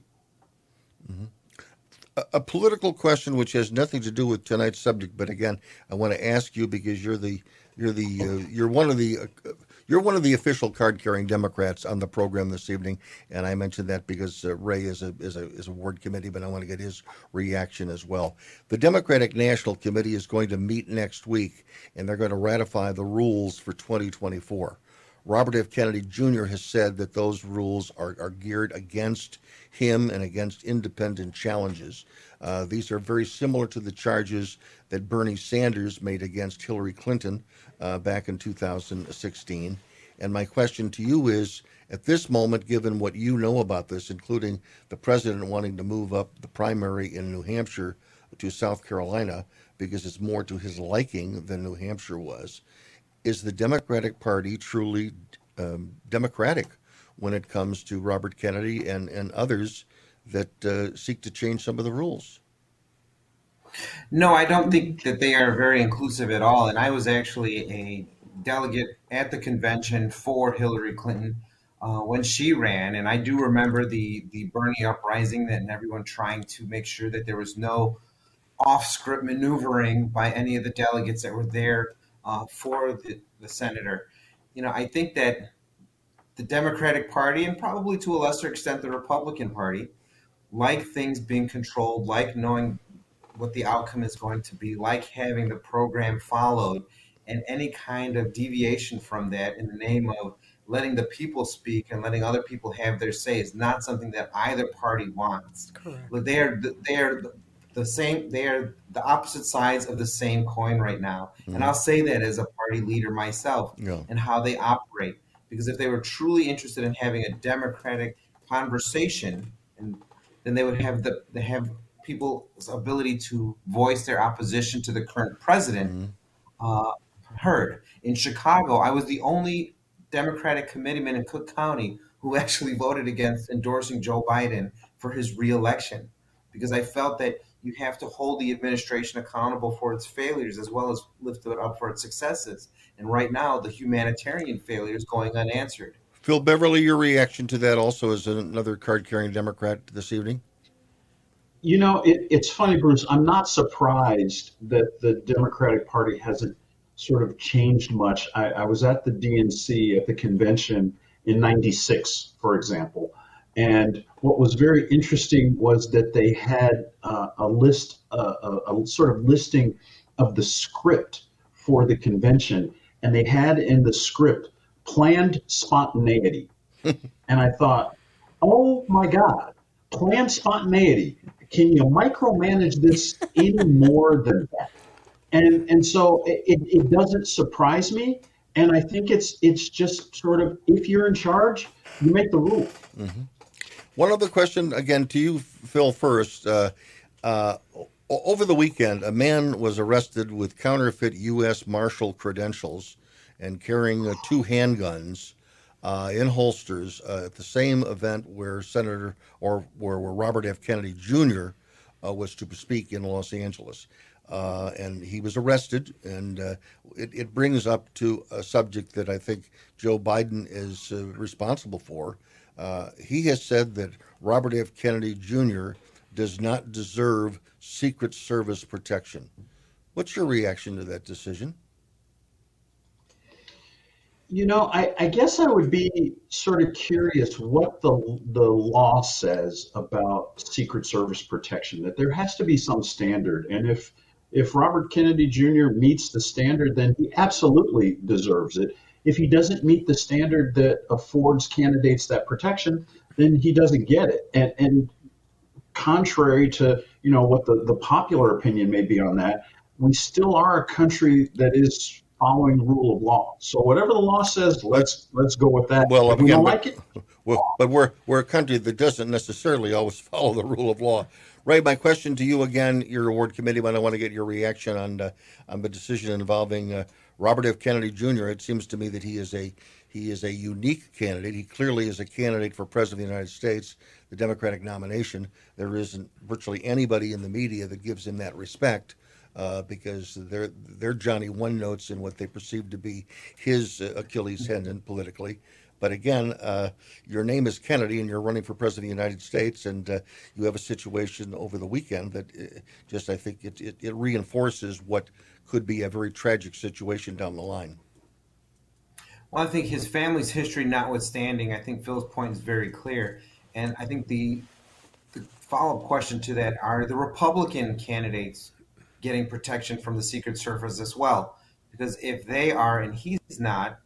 a, a political question which has nothing to do with tonight's subject, but again, I want to ask you because you're the you're the uh, you're one of the uh, you're one of the official card carrying Democrats on the program this evening, and I mentioned that because uh, Ray is a is a is a ward committee, but I want to get his reaction as well. The Democratic National Committee is going to meet next week, and they're going to ratify the rules for 2024. Robert F. Kennedy Jr. has said that those rules are, are geared against him and against independent challenges. Uh, these are very similar to the charges that Bernie Sanders made against Hillary Clinton uh, back in 2016. And my question to you is at this moment, given what you know about this, including the president wanting to move up the primary in New Hampshire to South Carolina because it's more to his liking than New Hampshire was, is the Democratic Party truly um, democratic when it comes to Robert Kennedy and, and others that uh, seek to change some of the rules?
No, I don't think that they are very inclusive at all. And I was actually a delegate at the convention for Hillary Clinton uh, when she ran, and I do remember the the Bernie uprising that and everyone trying to make sure that there was no off script maneuvering by any of the delegates that were there uh, for the, the senator. You know, I think that the Democratic Party and probably to a lesser extent the Republican Party like things being controlled, like knowing what the outcome is going to be, like having the program followed, and any kind of deviation from that in the name of letting the people speak and letting other people have their say is not something that either party wants.
Correct.
They are they are the same. They are the opposite sides of the same coin right now, and mm-hmm. I'll say that as a party leader myself
Yeah.
and how they operate. Because if they were truly interested in having a democratic conversation, and then they would have the they have people's ability to voice their opposition to the current president uh, heard. In Chicago, I was the only Democratic committeeman in Cook County who actually voted against endorsing Joe Biden for his reelection because I felt that you have to hold the administration accountable for its failures as well as lift it up for its successes. And right now, the humanitarian failure is going unanswered.
Phil Beverly, your reaction to that also as another card carrying Democrat this evening?
You know, it, it's funny, Bruce. I'm not surprised that the Democratic Party hasn't sort of changed much. I, I was at the DNC at the convention in 96, for example. And what was very interesting was that they had uh, a list, uh, a, a sort of listing of the script for the convention. And they had in the script planned spontaneity. and I thought, oh my God, planned spontaneity. Can you micromanage this any more than that? And and so it, it doesn't surprise me. And I think it's it's just sort of if you're in charge, you make the rule.
Mm-hmm. One other question again to you, Phil. First, uh, uh, over the weekend, a man was arrested with counterfeit U.S. Marshal credentials and carrying uh, two handguns uh, in holsters uh, at the same event where Senator or where, where Robert F. Kennedy Jr. Uh, was to speak in Los Angeles. Uh, and he was arrested, and uh, it, it, brings up to a subject that I think Joe Biden is responsible for. he has said that Robert F. Kennedy Jr. does not deserve Secret Service protection. What's your reaction to that decision?
You know, I, I, guess I would be sort of curious what the the law says about Secret Service protection. That there has to be some standard, and if if Robert Kennedy Jr. meets the standard, then he absolutely deserves it. If he doesn't meet the standard that affords candidates that protection, then he doesn't get it. And and contrary to you know what the, the popular opinion may be on that, we still are a country that is following the rule of law. So whatever the law says, let's let's go with that.
Well,
if we don't like it.
Well, but we're we're a country that doesn't necessarily always follow the rule of law. Ray, my question to you again, your award committee, but I want to get your reaction on uh, on the decision involving uh, Robert F. Kennedy Jr. It seems to me that he is a he is a unique candidate. He clearly is a candidate for president of the United States, the Democratic nomination. There isn't virtually anybody in the media that gives him that respect uh, because they're they're Johnny One Notes in what they perceive to be his uh, Achilles tendon politically. But again, uh, your name is Kennedy, and you're running for president of the United States, and uh, you have a situation over the weekend that uh, just I think it, it, it reinforces what could be a very tragic situation down the line.
Well, I think his family's history notwithstanding, I think Phil's point is very clear, and I think the the follow up question to that are the Republican candidates getting protection from the Secret Service as well. Because if they are and he's not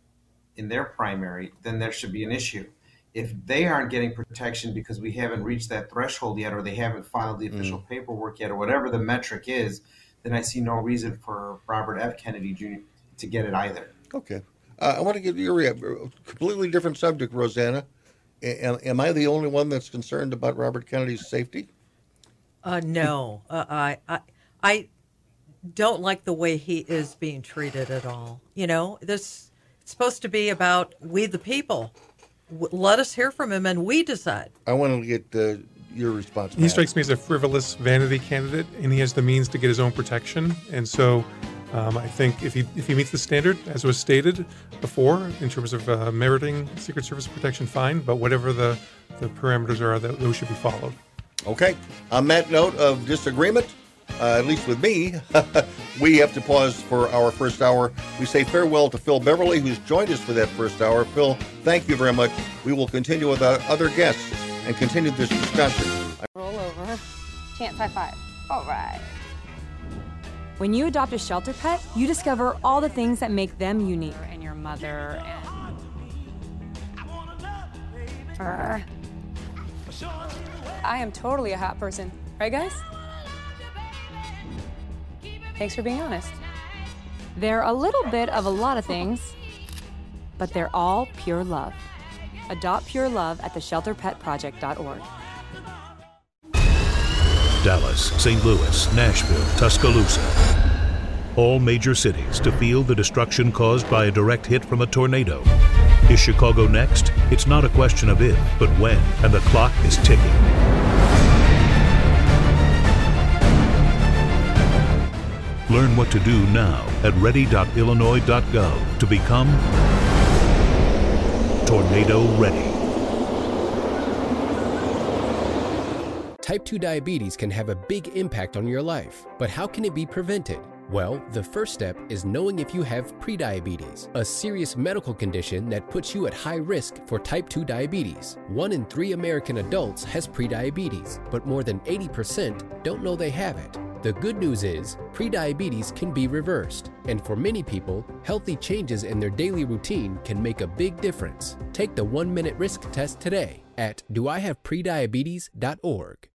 in their primary, then there should be an issue. If they aren't getting protection because we haven't reached that threshold yet, or they haven't filed the official mm. paperwork yet, or whatever the metric is, then I see no reason for Robert F. Kennedy Jr. to get it either.
Okay. Uh, I want to give you a completely different subject, Rossana. Am, am, I the only one that's concerned about Robert Kennedy's safety?
Uh, no, uh, I, I, I don't like the way he is being treated at all. You know, this it's supposed to be about we the people. W- let us hear from him and we decide.
I want to get uh, your response.
He strikes me as a frivolous vanity candidate, and he has the means to get his own protection. And so, um, I think if he if he meets the standard, as was stated before, in terms of uh, meriting Secret Service protection, fine. But whatever the the parameters are, those should be followed.
Okay. On that note of disagreement, uh, at least with me, we have to pause for our first hour. We say farewell to Phil Beverly, who's joined us for that first hour. Phil, thank you very much. We will continue with our other guests and continue this discussion.
Roll over. Chance high five. All right. When you adopt a shelter pet, you discover all the things that make them unique. And your mother and. Fur. I am totally a hot person. Right, guys? Thanks for being honest. They're a little bit of a lot of things, but they're all pure love. Adopt pure love at theshelterpetproject.org.
Dallas, St. Louis, Nashville, Tuscaloosa. All major cities to feel the destruction caused by a direct hit from a tornado. Is Chicago next? It's not a question of if, but when, and the clock is ticking. Learn what to do now at ready.illinois.gov to become tornado ready.
Type 2 diabetes can have a big impact on your life, but how can it be prevented? Well, the first step is knowing if you have prediabetes, a serious medical condition that puts you at high risk for type 2 diabetes. One in three American adults has prediabetes, but more than 80% don't know they have it. The good news is, prediabetes can be reversed, and for many people, healthy changes in their daily routine can make a big difference. Take the one minute risk test today at doihaveprediabetes.org.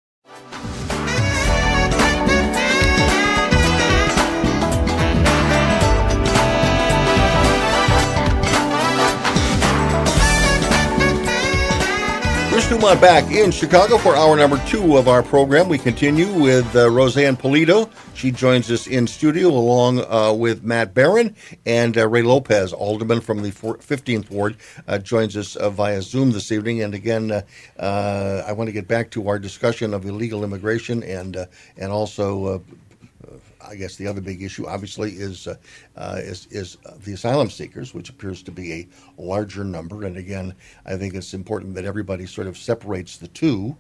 Bruce Dumont back in Chicago for hour number two of our program. We continue with uh, Rossana Pulido. She joins us in studio along uh, with Matt Baron and uh, Ray Lopez, alderman from the 15th Ward, uh, joins us uh, via Zoom this evening. And again, uh, I want to get back to our discussion of illegal immigration and and also. Uh, I guess the other big issue, obviously, is uh, uh, is, is the asylum seekers, which appears to be a larger number. And again, I think it's important that everybody sort of separates the two,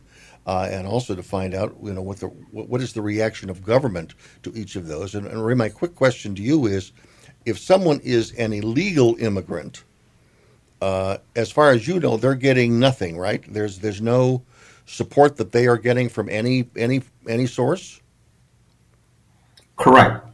uh, and also to find out, you know, what the what what is the reaction of government to each of those. And, and Ray, my quick question to you is, if someone is an illegal immigrant, uh, as far as you know, they're getting nothing, right? There's there's no support that they are getting from any any any source.
Correct.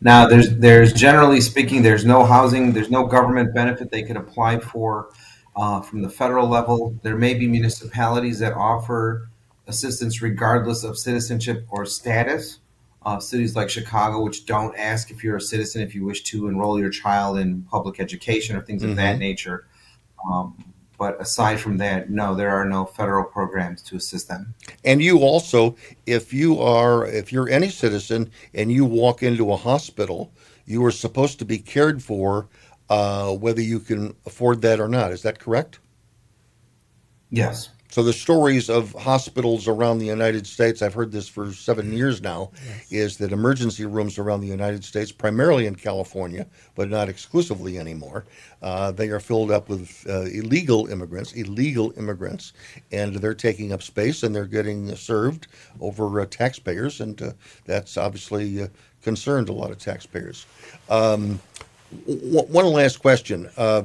Now, there's there's generally speaking, there's no housing, there's no government benefit they could apply for uh, from the federal level. There may be municipalities that offer assistance regardless of citizenship or status. Uh, cities like Chicago, which don't ask if you're a citizen if you wish to enroll your child in public education or things of that
Mhm.
nature. Um, but aside from that, no, there are no federal programs to assist them.
And you also, if you are, if you're any citizen and you walk into a hospital, you are supposed to be cared for, uh, whether you can afford that or not. Is that correct?
Yes.
So the stories of hospitals around the United States, I've heard this for seven years now, is that emergency rooms around the United States, primarily in California, but not exclusively anymore, uh, they are filled up with uh, illegal immigrants, illegal immigrants, and they're taking up space and they're getting served over uh, taxpayers, and uh, that's obviously uh, concerned a lot of taxpayers. Um, w- one last question. Uh,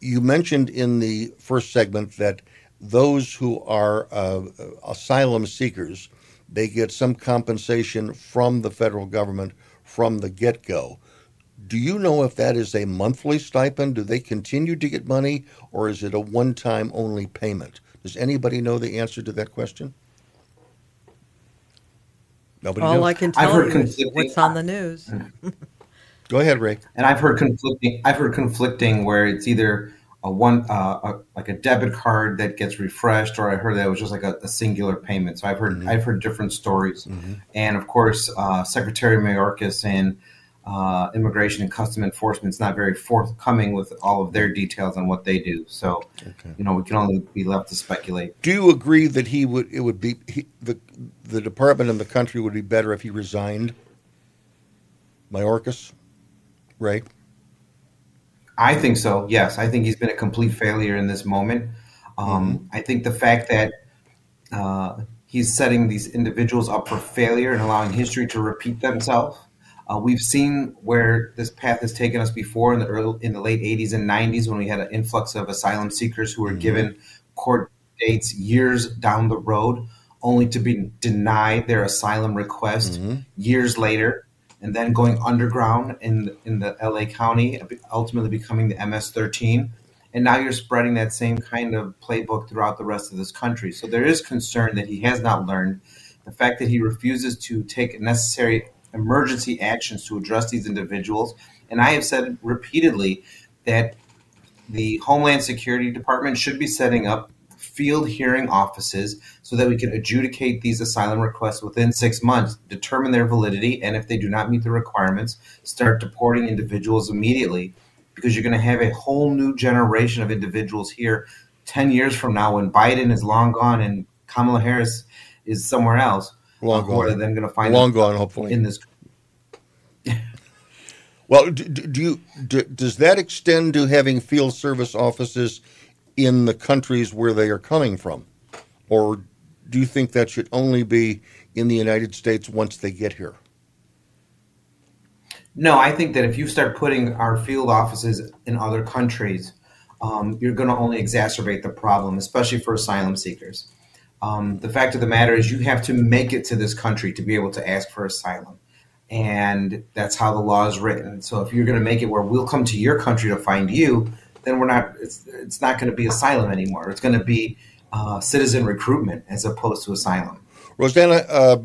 you mentioned in the first segment that those who are uh, asylum seekers, they get some compensation from the federal government from the get go. Do you know if that is a monthly stipend? Do they continue to get money, or is it a one time only payment? Does anybody know the answer to that question? Nobody
All
knows?
I can tell you is
conflicting-
what's on the news.
Go ahead, Ray.
And I've heard conflicting. I've heard conflicting where it's either a one, uh, a, like a debit card that gets refreshed, or I heard that it was just like a, a singular payment. So I've heard I've heard different stories. And of course, uh, Secretary Mayorkas and uh, Immigration and Custom Enforcement is not very forthcoming with all of their details on what they do. So, you know, we can only be left to speculate.
Do you agree that he would? It would be he, the the department and the country would be better if he resigned. Mayorkas, Ray.
I think so. Yes, I think he's been a complete failure in this moment. Um, I think the fact that uh, he's setting these individuals up for failure and allowing history to repeat themselves. Uh, we've seen where this path has taken us before in the early, in the late 80s and 90s when we had an influx of asylum seekers who were given court dates years down the road, only to be denied their asylum request years later, and then going underground in in the LA County, ultimately becoming the MS-13. And now you're spreading that same kind of playbook throughout the rest of this country. So there is concern that he has not learned. The fact that he refuses to take necessary emergency actions to address these individuals. And I have said repeatedly that the Homeland Security Department should be setting up field hearing offices so that we can adjudicate these asylum requests within six months, determine their validity, and if they do not meet the requirements, start deporting individuals immediately. Because you're going to have a whole new generation of individuals here 10 years from now when Biden is long gone and Kamala Harris is somewhere else.
Long gone.
then going to find
Long gone, hopefully.
in this
Well, do, do you do, does that extend to having field service offices in the countries where they are coming from, or do you think that should only be in the United States once they get here?
No, I think that if you start putting our field offices in other countries, um, you're going to only exacerbate the problem, especially for asylum seekers. Um, the fact of the matter is, you have to make it to this country to be able to ask for asylum. And that's how the law is written. So if you're going to make it where we'll come to your country to find you, then we're not. It's, it's not going to be asylum anymore. It's going to be uh, citizen recruitment as opposed to asylum.
Rossana, uh,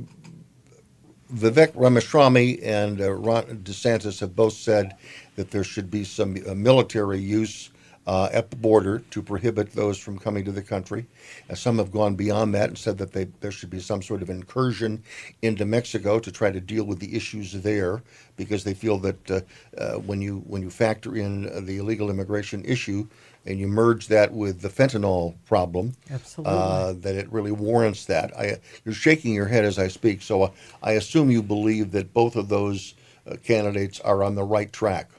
Vivek Ramaswamy and uh, Ron DeSantis have both said that there should be some uh, military use uh, at the border to prohibit those from coming to the country. Uh, some have gone beyond that and said that they, there should be some sort of incursion into Mexico to try to deal with the issues there, because they feel that uh, uh, when you when you factor in uh, the illegal immigration issue and you merge that with the fentanyl problem,
Absolutely.
uh, that it really warrants that. I, you're shaking your head as I speak, so uh, I assume you believe that both of those uh, candidates are on the right track.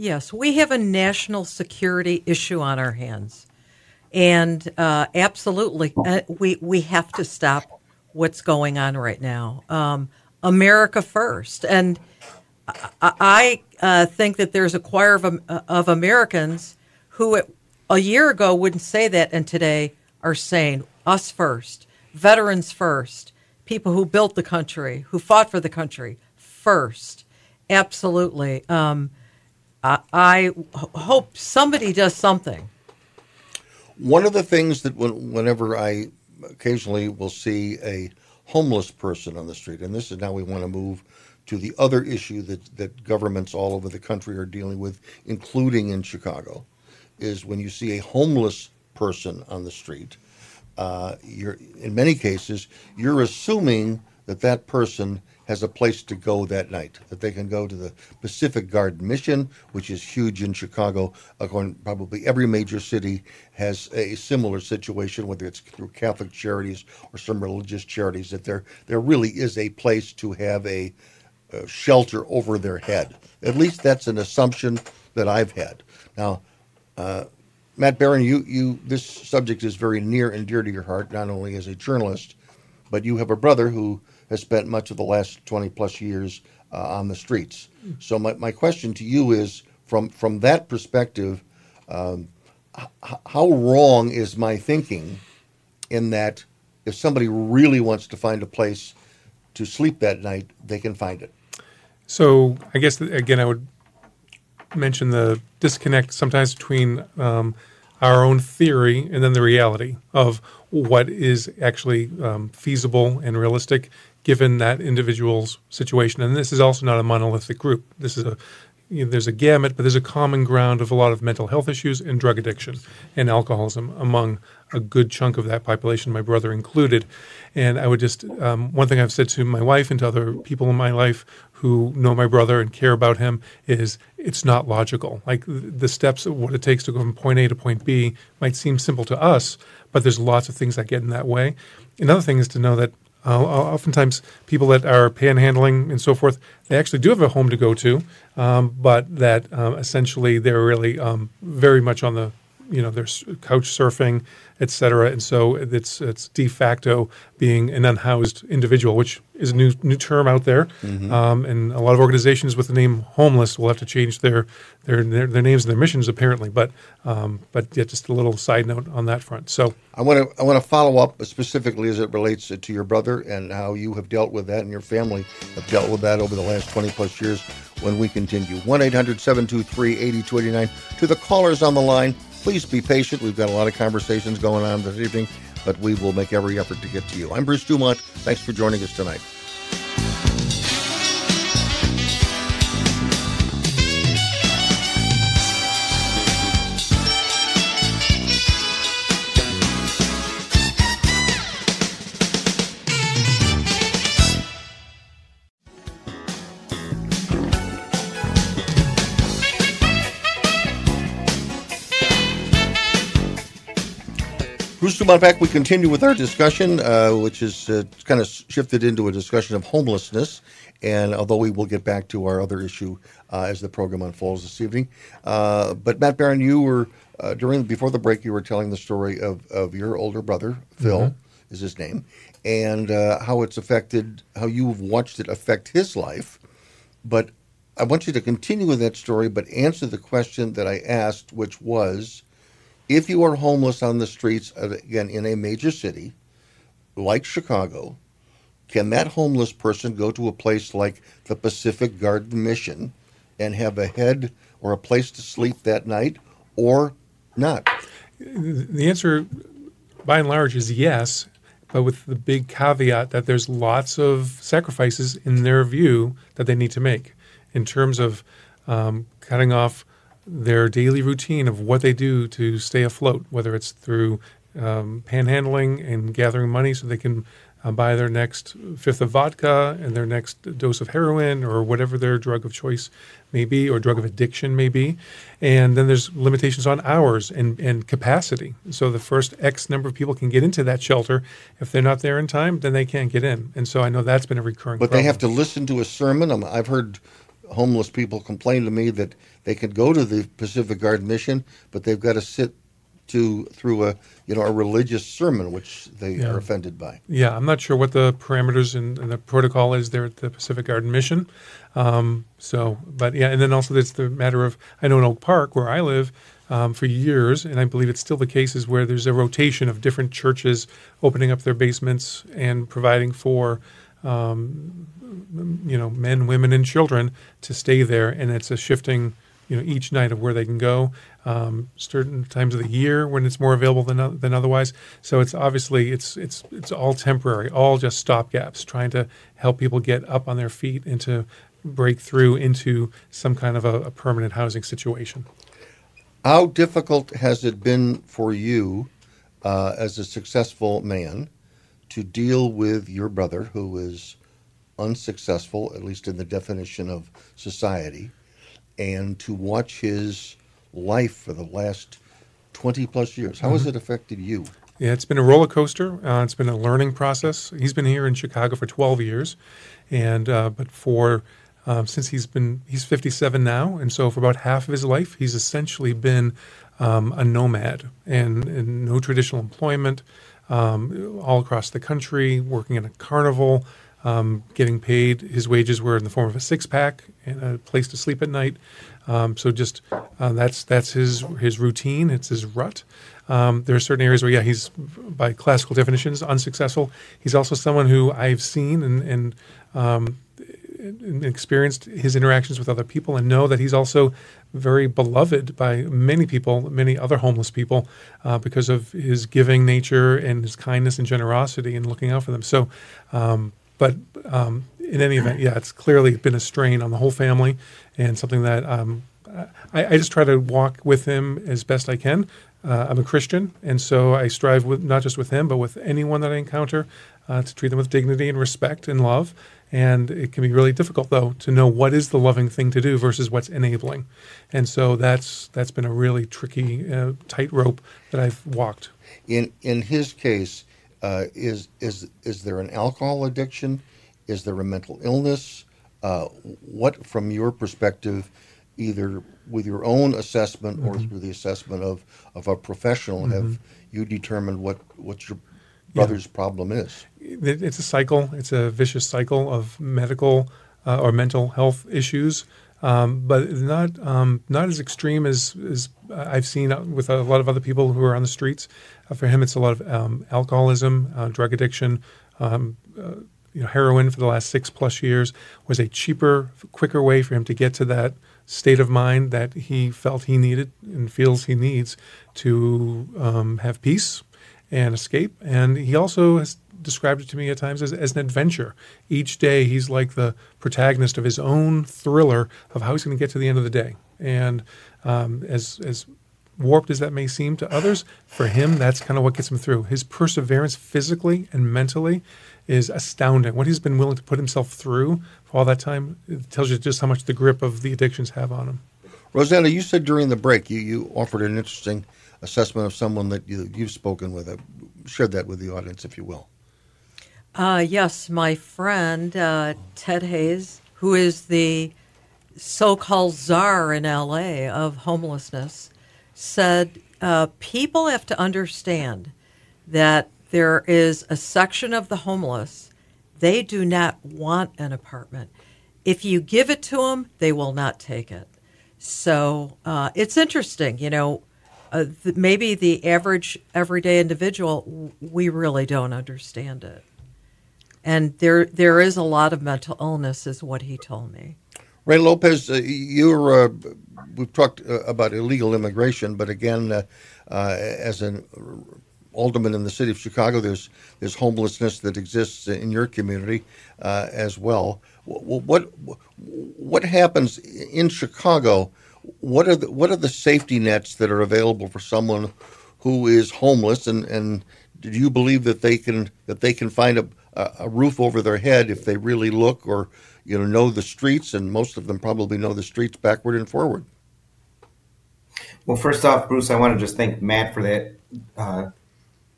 Yes, we have a national security issue on our hands, and uh, absolutely, uh, we we have to stop what's going on right now. Um, America first, and I, I uh, think that there's a choir of of Americans who it, a year ago wouldn't say that, and today are saying us first, veterans first, people who built the country, who fought for the country first. Absolutely. Um, I, hope somebody does something.
One of the things that when, whenever I occasionally will see a homeless person on the street, and this is now we want to move to the other issue that, that governments all over the country are dealing with, including in Chicago, is when you see a homeless person on the street, uh, you're in many cases you're assuming that that person has a place to go that night, that they can go to the Pacific Garden Mission, which is huge in Chicago. According, probably every major city has a similar situation, whether it's through Catholic charities or some religious charities. That there there really is a place to have a, a shelter over their head. At least that's an assumption that I've had. Now, uh, Matt Baron, you you this subject is very near and dear to your heart, not only as a journalist, but you have a brother who has spent much of the last 20 plus years uh, on the streets. So my, my question to you is from from that perspective, um, h- how wrong is my thinking in that if somebody really wants to find a place to sleep that night, they can find it.
So I guess again, I would mention the disconnect sometimes between um, our own theory and then the reality of what is actually um, feasible and realistic given that individual's situation. And this is also not a monolithic group. This is a you know, there's a gamut, but there's a common ground of a lot of mental health issues and drug addiction and alcoholism among a good chunk of that population, my brother included. And I would just, um, one thing I've said to my wife and to other people in my life who know my brother and care about him is it's not logical. Like the steps of what it takes to go from point A to point B might seem simple to us, but there's lots of things that get in that way. Another thing is to know that uh, oftentimes, people that are panhandling and so forth, they actually do have a home to go to, um, but that um, essentially they're really um, very much on the, you know, they're couch surfing, et cetera, and so it's it's de facto being an unhoused individual, which is a new new term out there,
Mhm.
um, and a lot of organizations with the name homeless will have to change their their their, their names and their missions apparently, but um, but yeah, just a little side note on that front. So.
I want to I want to follow up specifically as it relates to your brother and how you have dealt with that and your family have dealt with that over the last 20 plus years when we continue. 1-800-723-8289 to the callers on the line. Please be patient. We've got a lot of conversations going on this evening, but we will make every effort to get to you. I'm Bruce Dumont. Thanks for joining us tonight. Dumont back. We continue with our discussion, uh, which is uh, kind of shifted into a discussion of homelessness. And although we will get back to our other issue uh, as the program unfolds this evening, uh, but Matt Baron, you were uh, during before the break, you were telling the story of, of your older brother Phil
Mhm.
is his name, and uh, how it's affected, how you've watched it affect his life. But I want you to continue with that story, but answer the question that I asked, which was if you are homeless on the streets, uh, again, in a major city like Chicago, can that homeless person go to a place like the Pacific Garden Mission and have a head or a place to sleep that night or not?
The answer, by and large, is yes, but with the big caveat that there's lots of sacrifices in their view that they need to make in terms of um, cutting off their daily routine of what they do to stay afloat, whether it's through um, panhandling and gathering money so they can uh, buy their next fifth of vodka and their next dose of heroin or whatever their drug of choice may be or drug of addiction may be. And then there's limitations on hours and, and capacity. So the first X number of people can get into that shelter. If they're not there in time, then they can't get in. And so I know that's been a recurring
But they have to listen to a sermon. Um, I've heard homeless people complain to me that they can go to the Pacific Garden Mission, but they've got to sit to through a you know a religious sermon, which they
Yeah.
are offended by.
Yeah, I'm not sure what the parameters and, and the protocol is there at the Pacific Garden Mission. Um, so, but yeah, and then also there's the matter of I know in Oak Park where I live um, for years, and I believe it's still the case, is where there's a rotation of different churches opening up their basements and providing for. Um, you know, men, women, and children to stay there, and it's a shifting, you know, each night of where they can go. Um, certain times of the year when it's more available than than otherwise. So it's obviously it's it's it's all temporary, all just stopgaps, trying to help people get up on their feet and to break through into some kind of a, a permanent housing situation.
How difficult has it been for you, uh, as a successful man, to deal with your brother who is unsuccessful, at least in the definition of society, and to watch his life for the last 20 plus years? How has
Mhm.
it affected you?
Yeah, it's been a roller coaster. Uh, it's been a learning process. He's been here in Chicago for 12 years, and uh, but for um, since he's been he's 57 now, and so for about half of his life, he's essentially been um, a nomad and, and no traditional employment, um, all across the country, working in a carnival, um, getting paid. His wages were in the form of a six pack and a place to sleep at night. Um, so just uh, that's that's his his routine. It's his rut. Um, there are certain areas where, yeah, he's by classical definitions unsuccessful. He's also someone who I've seen and and, um, experienced his interactions with other people, and know that he's also very beloved by many people, many other homeless people, uh, because of his giving nature and his kindness and generosity and looking out for them. So, um, but um, in any event, yeah, it's clearly been a strain on the whole family, and something that um, I, I just try to walk with him as best I can. Uh, I'm a Christian, and so I strive with not just with him, but with anyone that I encounter uh, to treat them with dignity and respect and love. And it can be really difficult, though, to know what is the loving thing to do versus what's enabling. And so that's that's been a really tricky uh, tightrope that I've walked.
In in his case, uh, is is is there an alcohol addiction? Is there a mental illness? Uh, what, from your perspective, either with your own assessment or
Mhm.
through the assessment of, of a professional,
Mhm.
have you determined what what your
Yeah.
brother's problem is?
it- it's a cycle. It's a vicious cycle of medical uh, or mental health issues, um, but not um, not as extreme as, as I've seen with a lot of other people who are on the streets. Uh, for him, it's a lot of um, alcoholism, uh, drug addiction. Um, uh, you know, heroin for the last six plus years was a cheaper, quicker way for him to get to that state of mind that he felt he needed and feels he needs to um, have peace and escape. And he also has described it to me at times as, as an adventure. Each day, he's like the protagonist of his own thriller of how he's going to get to the end of the day. And um, as as warped as that may seem to others, for him, that's kind of what gets him through. His perseverance, physically and mentally, is astounding. What he's been willing to put himself through for all that time tells you just how much the grip of the addictions have on him.
Rossana, you said during the break you, you offered an interesting assessment of someone that you, you've spoken with. Uh, share that with the audience, if you will.
Uh, yes, my friend uh, Ted Hayes, who is the so-called czar in LA of homelessness, said uh, people have to understand that there is a section of the homeless they do not want an apartment. If you give it to them, they will not take it. So uh, it's interesting, you know. Uh, th- maybe the average everyday individual, w- we really don't understand it, and there there is a lot of mental illness, is what he told me.
Ray Lopez, uh, you're uh, we've talked uh, about illegal immigration, but again, uh, uh, as an alderman in the city of Chicago, there's there's homelessness that exists in your community uh, as well. What, what happens in Chicago? What are the what are the safety nets that are available for someone who is homeless? And, and do you believe that they can that they can find a, roof over their head if they really look or you know know the streets? And most of them probably know the streets backward and forward.
Well, first off, Bruce, I want to just thank Matt for that uh,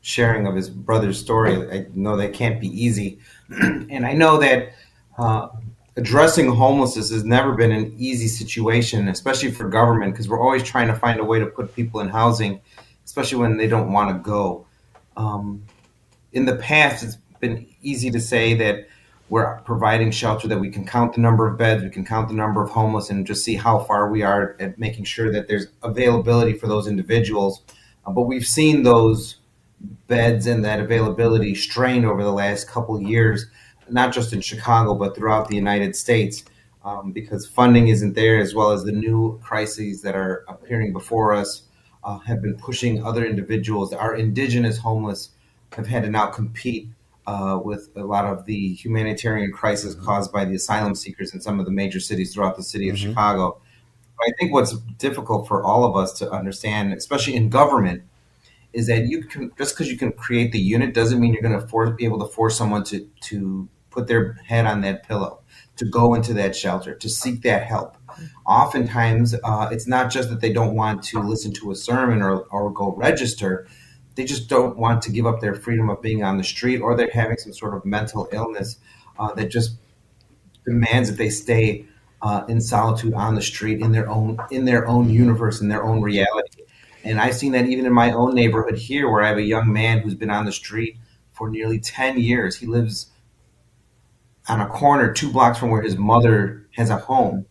sharing of his brother's story. I know that can't be easy, and I know that uh, addressing homelessness has never been an easy situation, especially for government, because we're always trying to find a way to put people in housing, especially when they don't want to go. Um, in the past, it's been easy to say that we're providing shelter that we can count the number of beds, we can count the number of homeless, and just see how far we are at making sure that there's availability for those individuals. Uh, but we've seen those beds and that availability strained over the last couple years, not just in Chicago, but throughout the United States, um, because funding isn't there, as well as the new crises that are appearing before us uh, have been pushing other individuals. Our indigenous homeless have had to now compete uh, with a lot of the humanitarian crisis caused by the asylum seekers in some of the major cities throughout the city of
Mhm.
Chicago. I think what's difficult for all of us to understand, especially in government, is that you can just because you can create the unit doesn't mean you're going to force, be able to force someone to to put their head on that pillow, to go into that shelter, to seek that help. Oftentimes, uh, it's not just that they don't want to listen to a sermon or, or go register. They just don't want to give up their freedom of being on the street, or they're having some sort of mental illness uh, that just demands that they stay uh, in solitude on the street in their own in their own universe in their own reality. And I've seen that even in my own neighborhood here, where I have a young man who's been on the street for nearly ten years. He lives on a corner two blocks from where his mother has a home,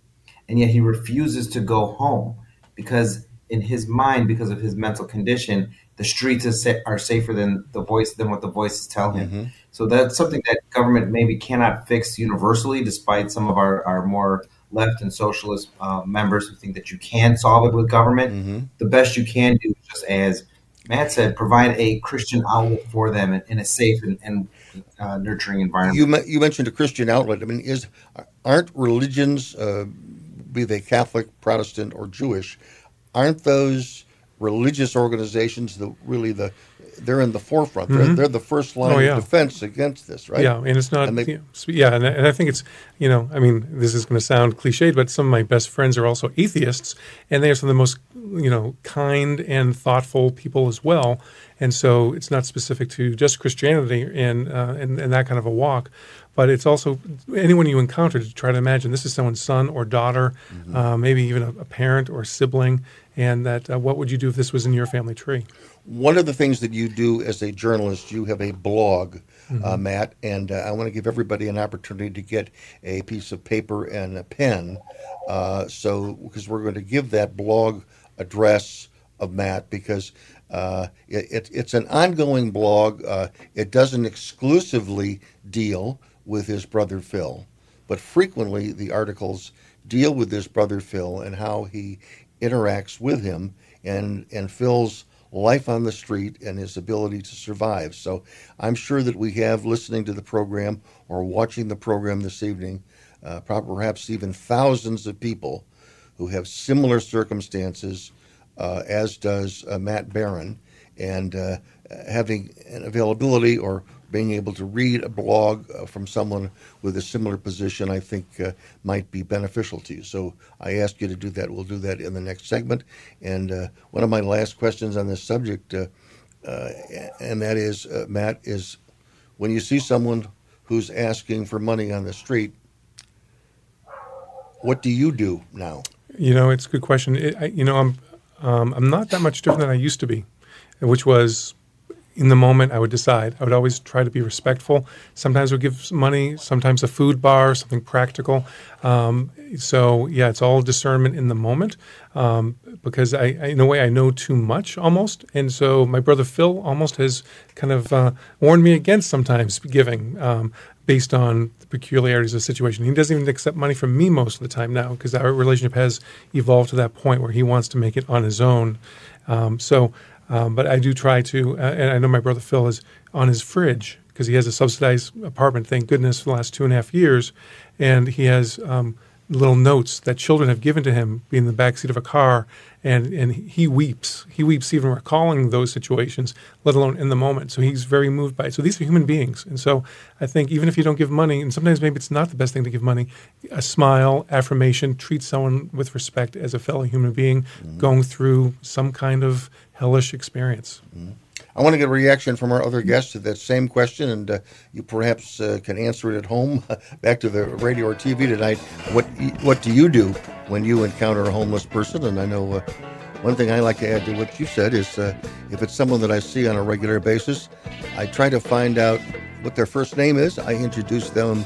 and yet he refuses to go home because in his mind, because of his mental condition, the streets are safer than the voice than what the voices tell him. So that's something that government maybe cannot fix universally, despite some of our, our more left and socialist uh, members who think that you can solve it with government. The best you can do is just as Matt said, provide a Christian outlet for them in, in a safe and, and uh, nurturing environment.
You you mentioned a Christian outlet. I mean, is aren't religions, uh, be they Catholic, Protestant, or Jewish, aren't those religious organizations the really the they're in the forefront. They're,
Mhm.
they're the first line
Oh, yeah.
of defense against this, right?
Yeah, and it's not.
And they-
yeah, yeah, and, I- and I think it's you know, I mean, this is going to sound cliched, but some of my best friends are also atheists, and they are some of the most you know kind and thoughtful people as well. And so it's not specific to just Christianity and uh, and, and that kind of a walk, but it's also anyone you encounter to try to imagine this is someone's son or daughter,
Mm-hmm.
uh, maybe even a, a parent or sibling, and that uh, what would you do if this was in your family tree?
One of the things that you do as a journalist, you have a blog, uh,
Mhm.
Matt, and uh, I want to give everybody an opportunity to get a piece of paper and a pen. Uh, so, because we're going to give that blog address of Matt because uh, it, it, it's an ongoing blog. Uh, it doesn't exclusively deal with his brother Phil, but frequently the articles deal with his brother Phil and how he interacts with him and and Phil's life on the street and his ability to survive. So I'm sure that we have listening to the program or watching the program this evening, uh, perhaps even thousands of people who have similar circumstances, uh, as does uh, Matt Baron, and uh, having an availability or being able to read a blog uh, from someone with a similar position, I think, uh, might be beneficial to you. So I ask you to do that. We'll do that in the next segment. And uh, one of my last questions on this subject, uh, uh, and that is, uh, Matt, is when you see someone who's asking for money on the street, what do you do now?
You know, it's a good question. It, I, you know, I'm um, I'm not that much different than I used to be, which was in the moment I would decide. I would always try to be respectful. Sometimes would give money, sometimes a food bar, something practical. Um, so yeah, it's all discernment in the moment um, because I, I, in a way, I know too much almost, and so my brother Phil almost has kind of uh, warned me against sometimes giving. Um, based on the peculiarities of the situation. He doesn't even accept money from me most of the time now because our relationship has evolved to that point where he wants to make it on his own. Um, so, um, but I do try to, uh, and I know my brother Phil is on his fridge because he has a subsidized apartment, thank goodness, for the last two and a half years. And he has um, little notes that children have given to him being in the backseat of a car and and he weeps. He weeps even recalling those situations, let alone in the moment. So he's very moved by it. So these are human beings, and so I think even if you don't give money, and sometimes maybe it's not the best thing to give money, a smile, affirmation, treat someone with respect as a fellow human being mm-hmm. going through some kind of hellish experience.
Mm-hmm. I want to get a reaction from our other guests to that same question, and uh, you perhaps uh, can answer it at home. Back to the radio or TV tonight. What what do you do when you encounter a homeless person? And I know uh, one thing I like to add to what you said is uh, if it's someone that I see on a regular basis, I try to find out what their first name is. I introduce them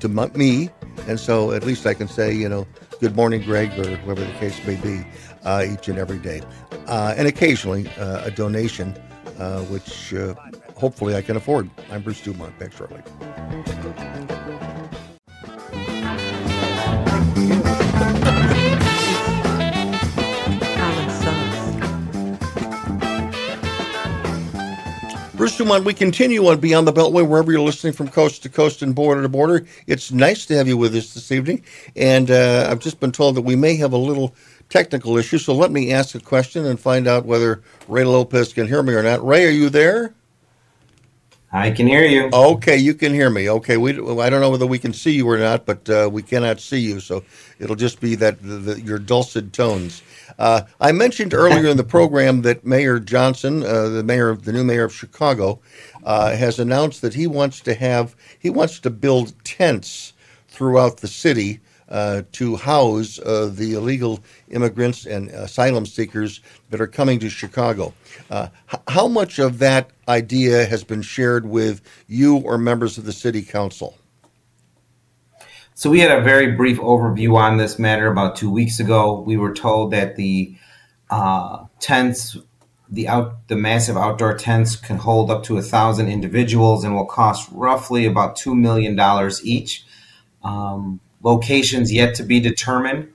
to me, and so at least I can say, you know, good morning, Greg, or whoever the case may be, uh, each and every day, uh, and occasionally a donation uh, which uh, hopefully I can afford. I'm Bruce Dumont. Back shortly. Bruce Dumont, we continue on Beyond the Beltway, wherever you're listening from coast to coast and border to border. It's nice to have you with us this evening. And uh, I've just been told that we may have a little technical issue. So let me ask a question and find out whether Ray Lopez can hear me or not. Ray, are you there?
I can hear you.
Okay, you can hear me. Okay, we I don't know whether we can see you or not, but uh, we cannot see you, so it'll just be that the, the, your dulcet tones. Uh, I mentioned earlier in the program that Mayor Johnson, uh, the mayor, of the new mayor of Chicago, uh, has announced that he wants to have he wants to build tents throughout the city uh, to house uh, the illegal immigrants and asylum seekers that are coming to Chicago. Uh, h- how much of that idea has been shared with you or members of the city council?
So we had a very brief overview on this matter about two weeks ago. We were told that the uh, tents, the out, the massive outdoor tents, can hold up to a thousand individuals and will cost roughly about two million dollars each. Um, locations yet to be determined.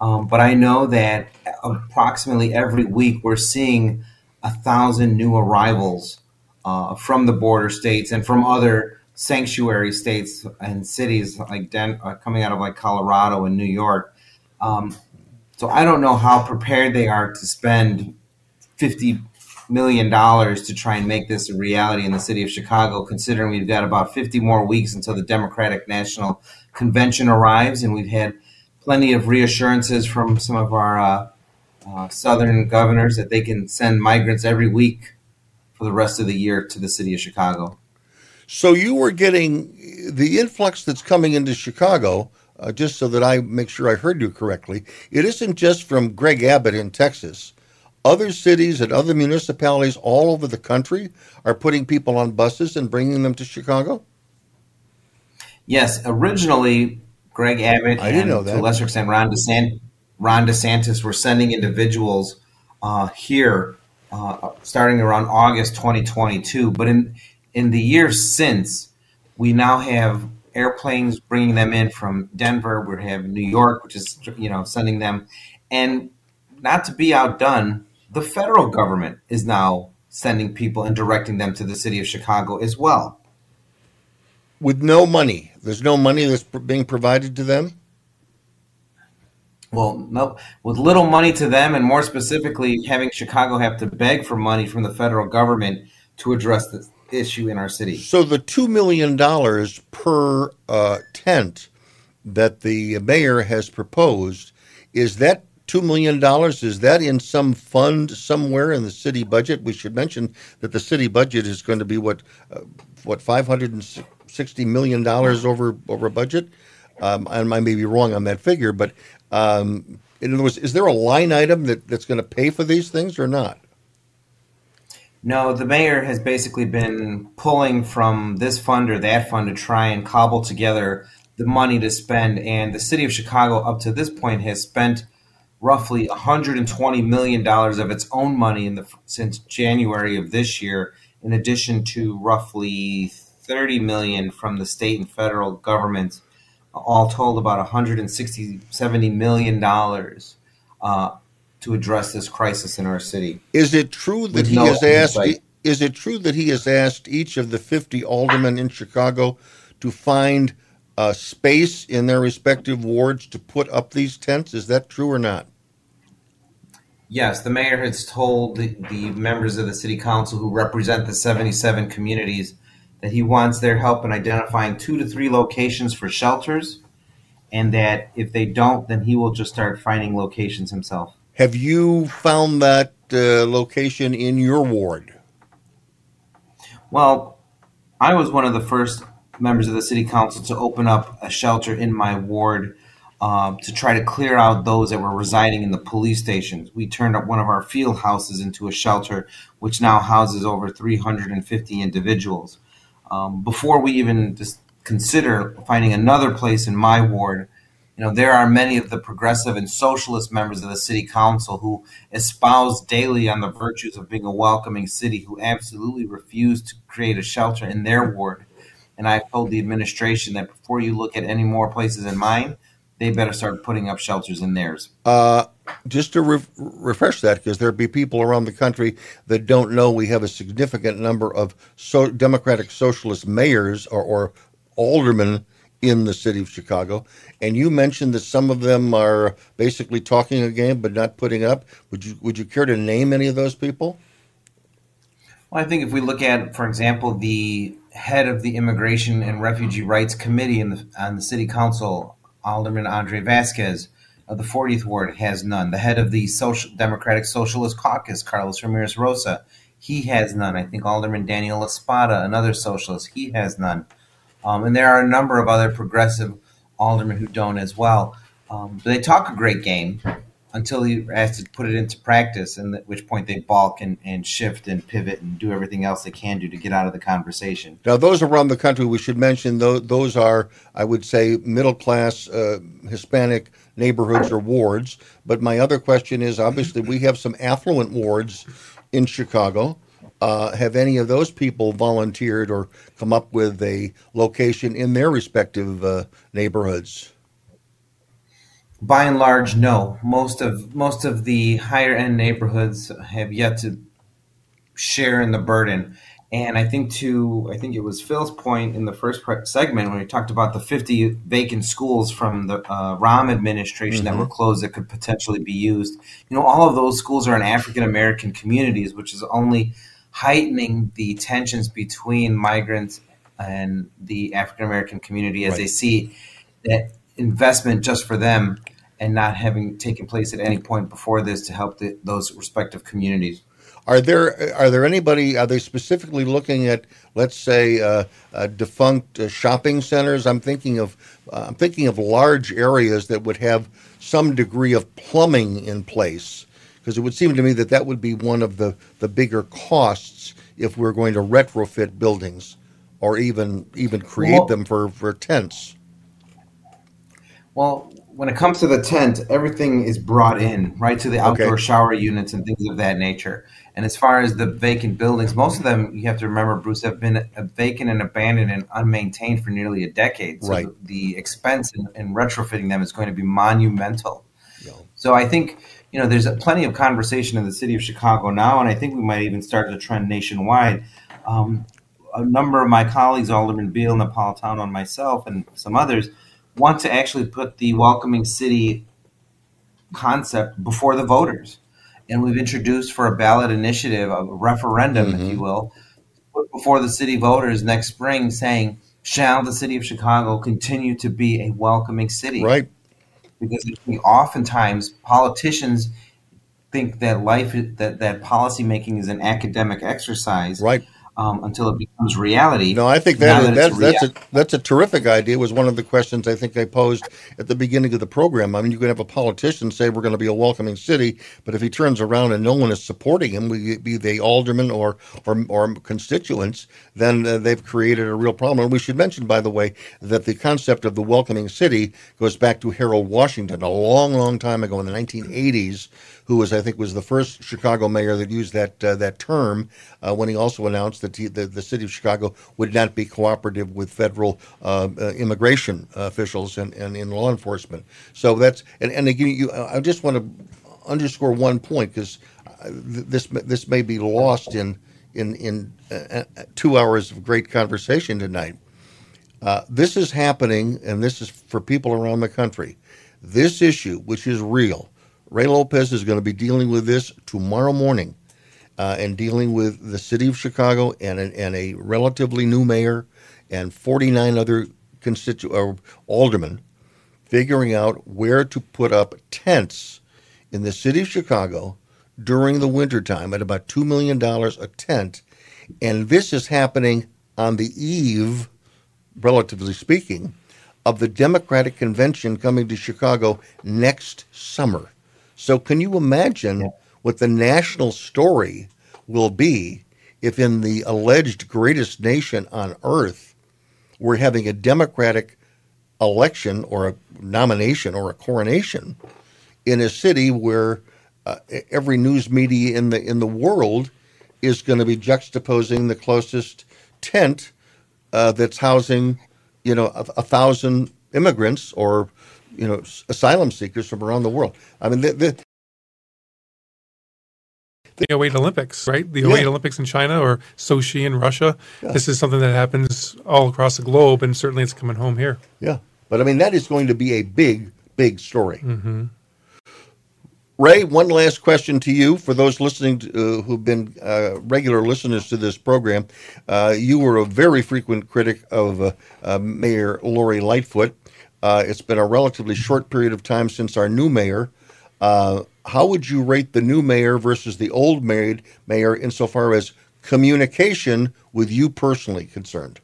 Um, but I know that approximately every week we're seeing a thousand new arrivals uh, from the border states and from other sanctuary states and cities like Den- uh, coming out of like Colorado and New York. Um, so I don't know how prepared they are to spend fifty million dollars to try and make this a reality in the city of Chicago, considering we've got about 50 more weeks until the Democratic National Convention arrives, and we've had plenty of reassurances from some of our uh, uh, southern governors that they can send migrants every week for the rest of the year to the city of Chicago.
So you were getting the influx that's coming into Chicago. Uh, just so that I make sure I heard you correctly, it isn't just from Greg Abbott in Texas other cities and other municipalities all over the country are putting people on buses and bringing them to Chicago?
Yes, originally Greg Abbott
I know
to a lesser extent Ron, DeSant- Ron DeSantis were sending individuals uh, here uh, starting around August 2022. But in in the years since, we now have airplanes bringing them in from Denver. We have New York, which is you know sending them, and not to be outdone, the federal government is now sending people and directing them to the city of Chicago as well.
With no money, there's no money that's being provided to them.
Well, no, with little money to them, and more specifically, having Chicago have to beg for money from the federal government to address the issue in our city.
So the two million dollars per uh, tent that the mayor has proposed is that two million dollars? Is that in some fund somewhere in the city budget? We should mention that the city budget is going to be what uh, what five hundred and sixty million dollars over over budget. Um, I may be wrong on that figure, but um, in other words, is there a line item that, that's going to pay for these things or not?
No, the mayor has basically been pulling from this fund or that fund to try and cobble together the money to spend. And the city of Chicago, up to this point, has spent roughly 120 million dollars of its own money in the since January of this year, in addition to roughly 30 million from the state and federal governments. All told, about 160, 70 million dollars. Uh, to address this crisis in our city.
Is it true that he
no
has asked? Is it true that he has asked each of the fifty aldermen in Chicago to find a space in their respective wards to put up these tents? Is that true or not?
Yes, the mayor has told the, the members of the city council who represent the 77 communities that he wants their help in identifying two to three locations for shelters, and that if they don't, then he will just start finding locations himself.
Have you found that uh, location in your ward?
Well, I was one of the first members of the city council to open up a shelter in my ward um, to try to clear out those that were residing in the police stations. We turned up one of our field houses into a shelter, which now houses over 350 individuals. Um, before we even just consider finding another place in my ward, you know, there are many of the progressive and socialist members of the city council who espouse daily on the virtues of being a welcoming city who absolutely refuse to create a shelter in their ward. And I've told the administration that before you look at any more places in mine, they better start putting up shelters in theirs.
Uh, just to re- refresh that, because there'd be people around the country that don't know we have a significant number of so Democratic Socialist mayors or, or aldermen in the city of Chicago. And you mentioned that some of them are basically talking a game but not putting up. Would you would you care to name any of those people?
Well, I think if we look at, for example, the head of the Immigration and Refugee Rights Committee in the, on the City Council, Alderman Andre Vasquez of the 40th Ward, has none. The head of the Social Democratic Socialist Caucus, Carlos Ramirez Rosa, he has none. I think Alderman Daniel La Spata, another socialist, he has none. Um, and there are a number of other progressive aldermen who don't as well. Um, they talk a great game until he ask to put it into practice, and at which point they balk and, and shift and pivot and do everything else they can do to get out of the conversation.
Now, those around the country, we should mention those, those are, I would say, middle class uh, Hispanic neighborhoods or wards. But my other question is obviously, we have some affluent wards in Chicago. Uh, have any of those people volunteered or come up with a location in their respective uh, neighborhoods?
By and large, no. Most of most of the higher end neighborhoods have yet to share in the burden. And I think to I think it was Phil's point in the first segment when we talked about the 50 vacant schools from the uh, Rahm administration that
Mhm.
were closed that could potentially be used. You know, all of those schools are in African American communities, which is only heightening the tensions between migrants and the African American community as they see that investment just for them and not having taken place at any point before this to help the, those respective communities.
Are there are there anybody? Are they specifically looking at, let's say, uh, uh, defunct uh, shopping centers? I'm thinking of uh, I'm thinking of large areas that would have some degree of plumbing in place, because it would seem to me that that would be one of the the bigger costs if we're going to retrofit buildings, or even even create
Well-
them for for tents.
Well, when it comes to the tent, everything is brought in right to the outdoor
Okay.
shower units and things of that nature. And as far as the vacant buildings, most of them you have to remember, Bruce, have been vacant and abandoned and unmaintained for nearly a decade. So
Right.
the, the expense in, in retrofitting them is going to be monumental. So I think you know there's plenty of conversation in the city of Chicago now, and I think we might even start the trend nationwide. Um, a number of my colleagues, Alderman Beale, Napolitano, and myself, and some others, want to actually put the welcoming city concept before the voters. And we've introduced for a ballot initiative, a referendum, if you mm-hmm. will, put before the city voters next spring saying, shall the city of Chicago continue to be a welcoming city?
Right.
Because oftentimes politicians think that life that that policy making is an academic exercise,
right?
Um, until it becomes reality.
No, I think that,
that
that's that's a that's a terrific idea. It was one of the questions I think I posed at the beginning of the program. I mean, you can have a politician say we're going to be a welcoming city, but if he turns around and no one is supporting him, be they aldermen or or, or constituents, then uh, they've created a real problem. And we should mention, by the way, that the concept of the welcoming city goes back to Harold Washington a long, long time ago in the 1980s who was I think was the first Chicago mayor that used that uh, that term uh, when he also announced that he, the, the city of Chicago would not be cooperative with federal uh, uh, immigration officials and, and in law enforcement. So that's and, and again, you, I just want to underscore one point because this this may be lost in in in uh, uh, two hours of great conversation tonight. Uh, this is happening, and this is for people around the country. This issue, which is real, Ray Lopez is going to be dealing with this tomorrow morning uh, and dealing with the city of Chicago and, a- and a relatively new mayor and 49 other constitu- or aldermen figuring out where to put up tents in the city of Chicago during the wintertime at about $2 million a tent. And this is happening on the eve, relatively speaking, of the Democratic convention coming to Chicago next summer. So, can you imagine what the national story will be if, in the alleged greatest nation on earth, we're having a Democratic election or a nomination or a coronation in a city where uh, every news media in the in the world is going to be juxtaposing the closest tent uh, that's housing, you know, a, a thousand immigrants or you know asylum seekers from around the world. I mean, the, the,
the 08 Olympics, right? The
Yeah.
Olympics in China or Sochi in Russia. This is something that happens all across the globe, and certainly it's coming home here.
yeah, but I mean that is going to be a big, big story.
hmm
Ray, one last question to you. For those listening to, uh, who've been uh, regular listeners to this program, uh, you were a very frequent critic of uh, uh, Mayor Lori Lightfoot. Uh, it's been a relatively short period of time since our new mayor. Uh, how would you rate the new mayor versus the old mayor, mayor insofar as communication with you personally concerned?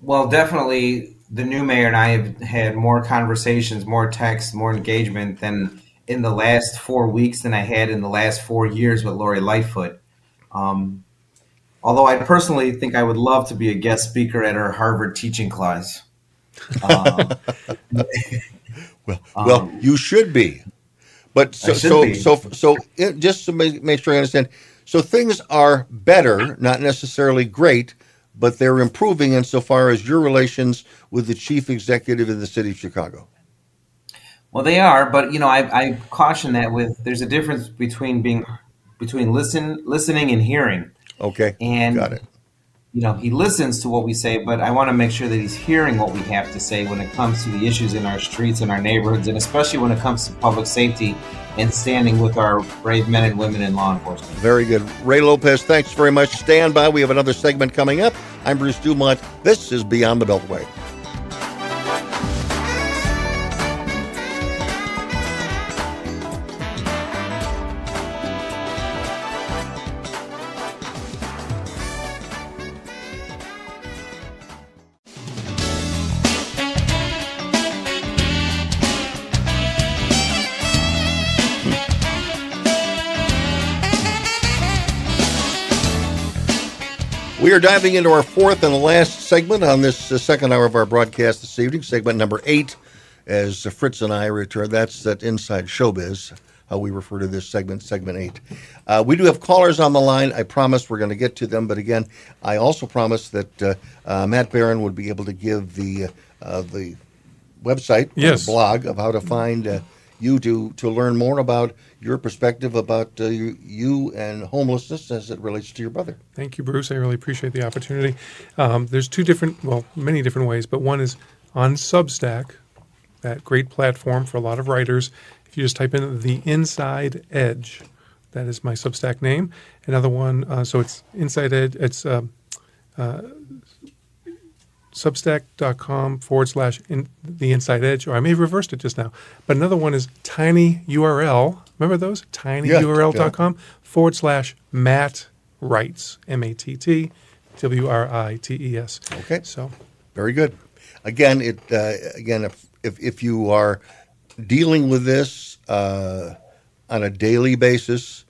Well, definitely, the new mayor and I have had more conversations, more texts, more engagement than in the last four weeks than I had in the last four years with Lori Lightfoot. Um, although I personally think I would love to be a guest speaker at her Harvard teaching class. Um,
Well, well,
Um,
you should be. But so so,
be.
so so it, just to make, make sure I understand. So things are better, not necessarily great, but they're improving insofar as your relations with the chief executive of the city of Chicago.
Well, they are, but you know, I, I caution that with there's a difference between being between listen listening and hearing.
Okay,
And
got it.
You know, he listens to what we say, but I want to make sure that he's hearing what we have to say when it comes to the issues in our streets and our neighborhoods, and especially when it comes to public safety and standing with our brave men and women in law enforcement.
Very good. Ray Lopez, thanks very much. Stand by. We have another segment coming up. I'm Bruce Dumont. This is Beyond the Beltway. Are diving into our fourth and last segment on this uh, second hour of our broadcast this evening, segment number eight, as Fritz and I return. That's that inside showbiz, how we refer to this segment, segment eight. Uh, we do have callers on the line. I promise we're going to get to them, but again, I also promised that uh, uh, Matt Baron would be able to give the uh, the website,
Yes.
the blog of how to find uh, you to to learn more about your perspective about uh, you, you and homelessness as it relates to your brother.
Thank you, Bruce. I really appreciate the opportunity. Um, there's two different, well, many different ways, but one is on Substack, that great platform for a lot of writers. If you just type in the inside edge, That is my Substack name. Another one, uh, so it's Inside Edge. It's uh, uh, substack.com forward slash in, the inside edge, or I may have reversed it just now. But another one is tiny URL. Remember those? tinyurl.com forward slash Matt Writes, M A T T W R I T E S.
Okay.
So
Very good. Again, it uh, again if, if if you are dealing with this uh, on a daily basis,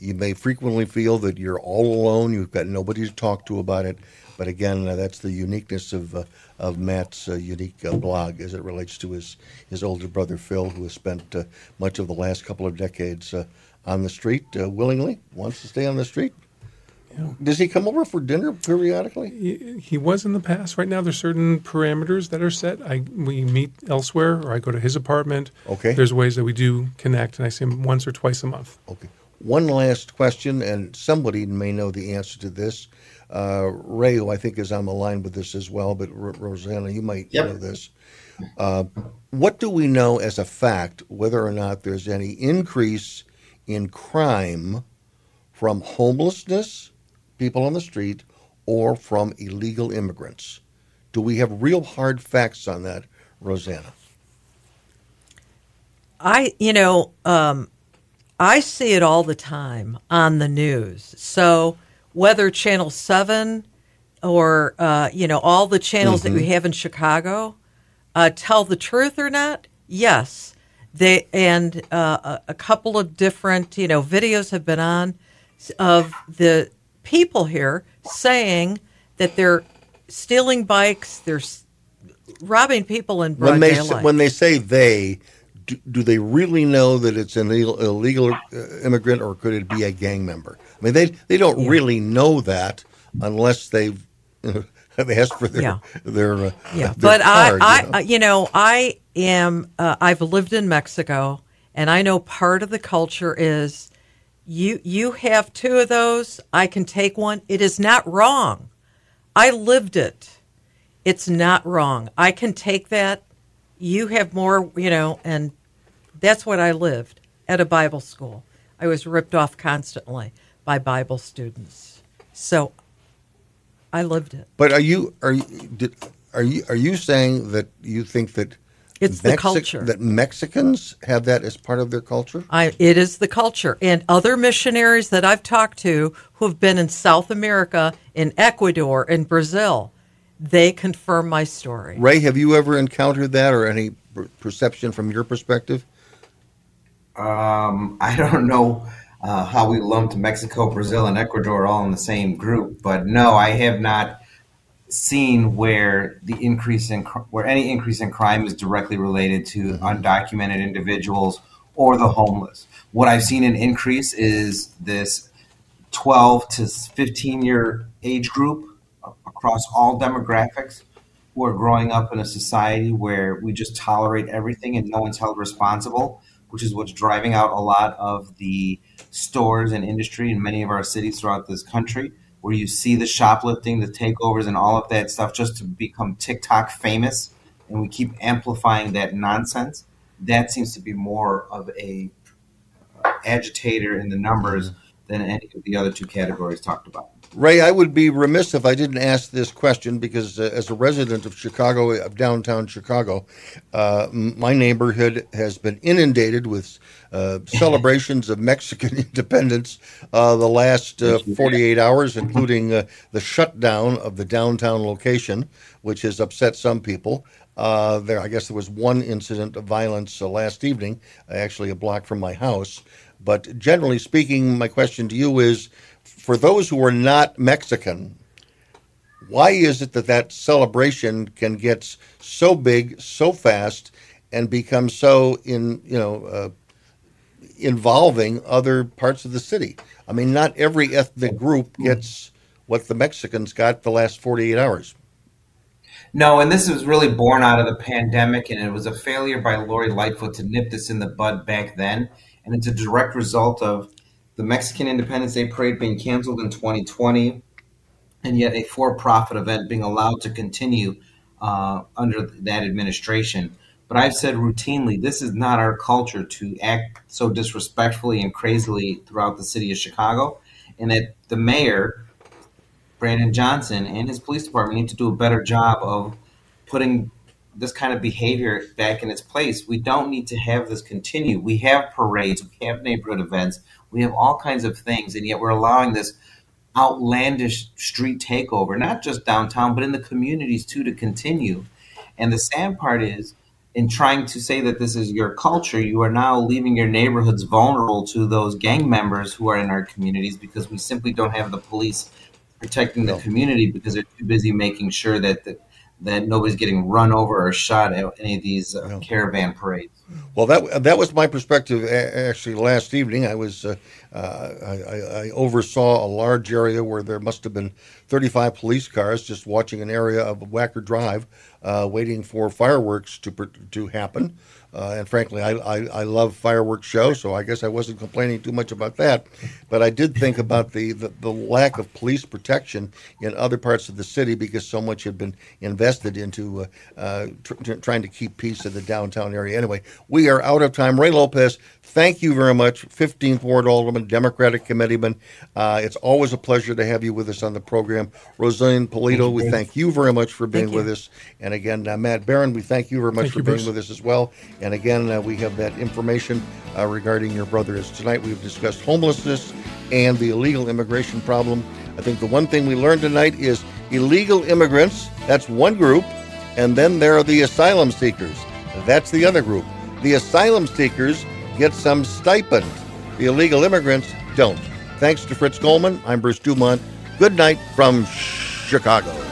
you may frequently feel that you're all alone. You've got nobody to talk to about it. But again, uh, that's the uniqueness of uh, of Matt's uh, unique uh, blog as it relates to his his older brother Phil, who has spent uh, much of the last couple of decades uh, on the street uh, willingly, wants to stay on the street. Does he come over for dinner periodically?
he, he was in the past. Right now, there's certain parameters that are set. I we meet elsewhere, or I go to his apartment.
Okay.
There's ways that we do connect, and I see him once or twice a month.
Okay. One last question, and somebody may know the answer to this. Uh, Ray, who I think is on the line with this as well, but R- Rossana, you might
Yep.
know this. Uh, what do we know as a fact whether or not there's any increase in crime from homelessness, people on the street, or from illegal immigrants? Do we have real hard facts on that, Rossana?
I, you know, um, I see it all the time on the news. So whether Channel 7 or, uh, you know, all the channels that we have in Chicago uh, tell the truth or not, yes. They And uh, a, a couple of different, you know, videos have been on of the people here saying that they're stealing bikes, they're robbing people in broad
when they
daylight.
when they say they, do, do they really know that it's an illegal, illegal uh, immigrant or could it be a gang member? I mean, they they don't really know that unless they've you know, have asked for their
Yeah.
their uh,
Yeah,
their
but
card,
I,
you know?
I, you know, I am. Uh, I've lived in Mexico, and I know part of the culture is you. You have two of those. I can take one. It is not wrong. I lived it. It's not wrong. I can take that. You have more, you know, and that's what I lived at a Bible school. I was ripped off constantly by Bible students. So I lived it.
But are you are you did, are you are you saying that you think that
It's the culture.
that Mexicans have that as part of their culture?
I, it is the culture. And other missionaries that I've talked to who have been in South America, in Ecuador, in Brazil, they confirm my story.
Ray, have you ever encountered that or any per- perception from your perspective?
Um, I don't know uh, how we lumped Mexico, Brazil, and Ecuador all in the same group, but no, I have not seen where the increase in cr- where any increase in crime is directly related to undocumented individuals or the homeless. What I've seen an increase is this 12 to 15 year age group a- across all demographics who are growing up in a society where we just tolerate everything and no one's held responsible, which is what's driving out a lot of the stores and industry in many of our cities throughout this country, where you see the shoplifting, the takeovers, and all of that stuff just to become TikTok famous. And we keep amplifying that nonsense. That seems to be more of a agitator in the numbers than any of the other two categories talked about.
Ray, I would be remiss if I didn't ask this question because, uh, as a resident of Chicago, of downtown Chicago, uh, my neighborhood has been inundated with uh, celebrations of Mexican independence uh, the last uh, 48 hours, including uh, the shutdown of the downtown location, which has upset some people. Uh, there, I guess there was one incident of violence uh, last evening, actually a block from my house. But generally speaking, my question to you is for those who are not Mexican, why is it that that celebration can get so big so fast and become so in you know uh, involving other parts of the city? I mean, not every ethnic group gets what the Mexicans got the last forty eight hours.
No, and this was really born out of the pandemic, and it was a failure by Lori Lightfoot to nip this in the bud back then. And it's a direct result of the Mexican Independence Day parade being canceled in 2020, and yet a for profit event being allowed to continue uh, under that administration. But I've said routinely, this is not our culture to act so disrespectfully and crazily throughout the city of Chicago, and that the mayor, Brandon Johnson, and his police department need to do a better job of putting this kind of behavior back in its place. We don't need to have this continue. We have parades, we have neighborhood events, we have all kinds of things, and yet we're allowing this outlandish street takeover, not just downtown, but in the communities too, to continue. And the sad part is, in trying to say that this is your culture, you are now leaving your neighborhoods vulnerable to those gang members who are in our communities because we simply don't have the police protecting the community because they're too busy making sure that the, that nobody's getting run over or shot at any of these uh, caravan parades.
Well, that that was my perspective. Actually, last evening I was uh, uh, I, I- I oversaw a large area where there must have been 35 police cars just watching an area of Wacker Drive, uh, waiting for fireworks to to happen. Uh, and frankly, I, I, I love fireworks shows, so I guess I wasn't complaining too much about that. But I did think about the, the, the lack of police protection in other parts of the city because so much had been invested into uh, uh, tr- tr- trying to keep peace in the downtown area. Anyway, we are out of time. Ray Lopez, thank you very much, 15th Ward Alderman, Democratic Committeeman. Uh, it's always a pleasure to have you with us on the program. Rosalind Pulido, we thank you very much for being with us. And again, uh, Matt Baron, we thank you very much
Thank
for
you,
being
Bruce.
with us as well. And again, uh, we have that information uh, regarding your brother. As tonight we've discussed homelessness and the illegal immigration problem. I think the one thing we learned tonight is illegal immigrants, that's one group, and then there are the asylum seekers. That's the other group. The asylum seekers get some stipend. The illegal immigrants don't. Thanks to Fritz Coleman, I'm Bruce Dumont. Good night from Chicago.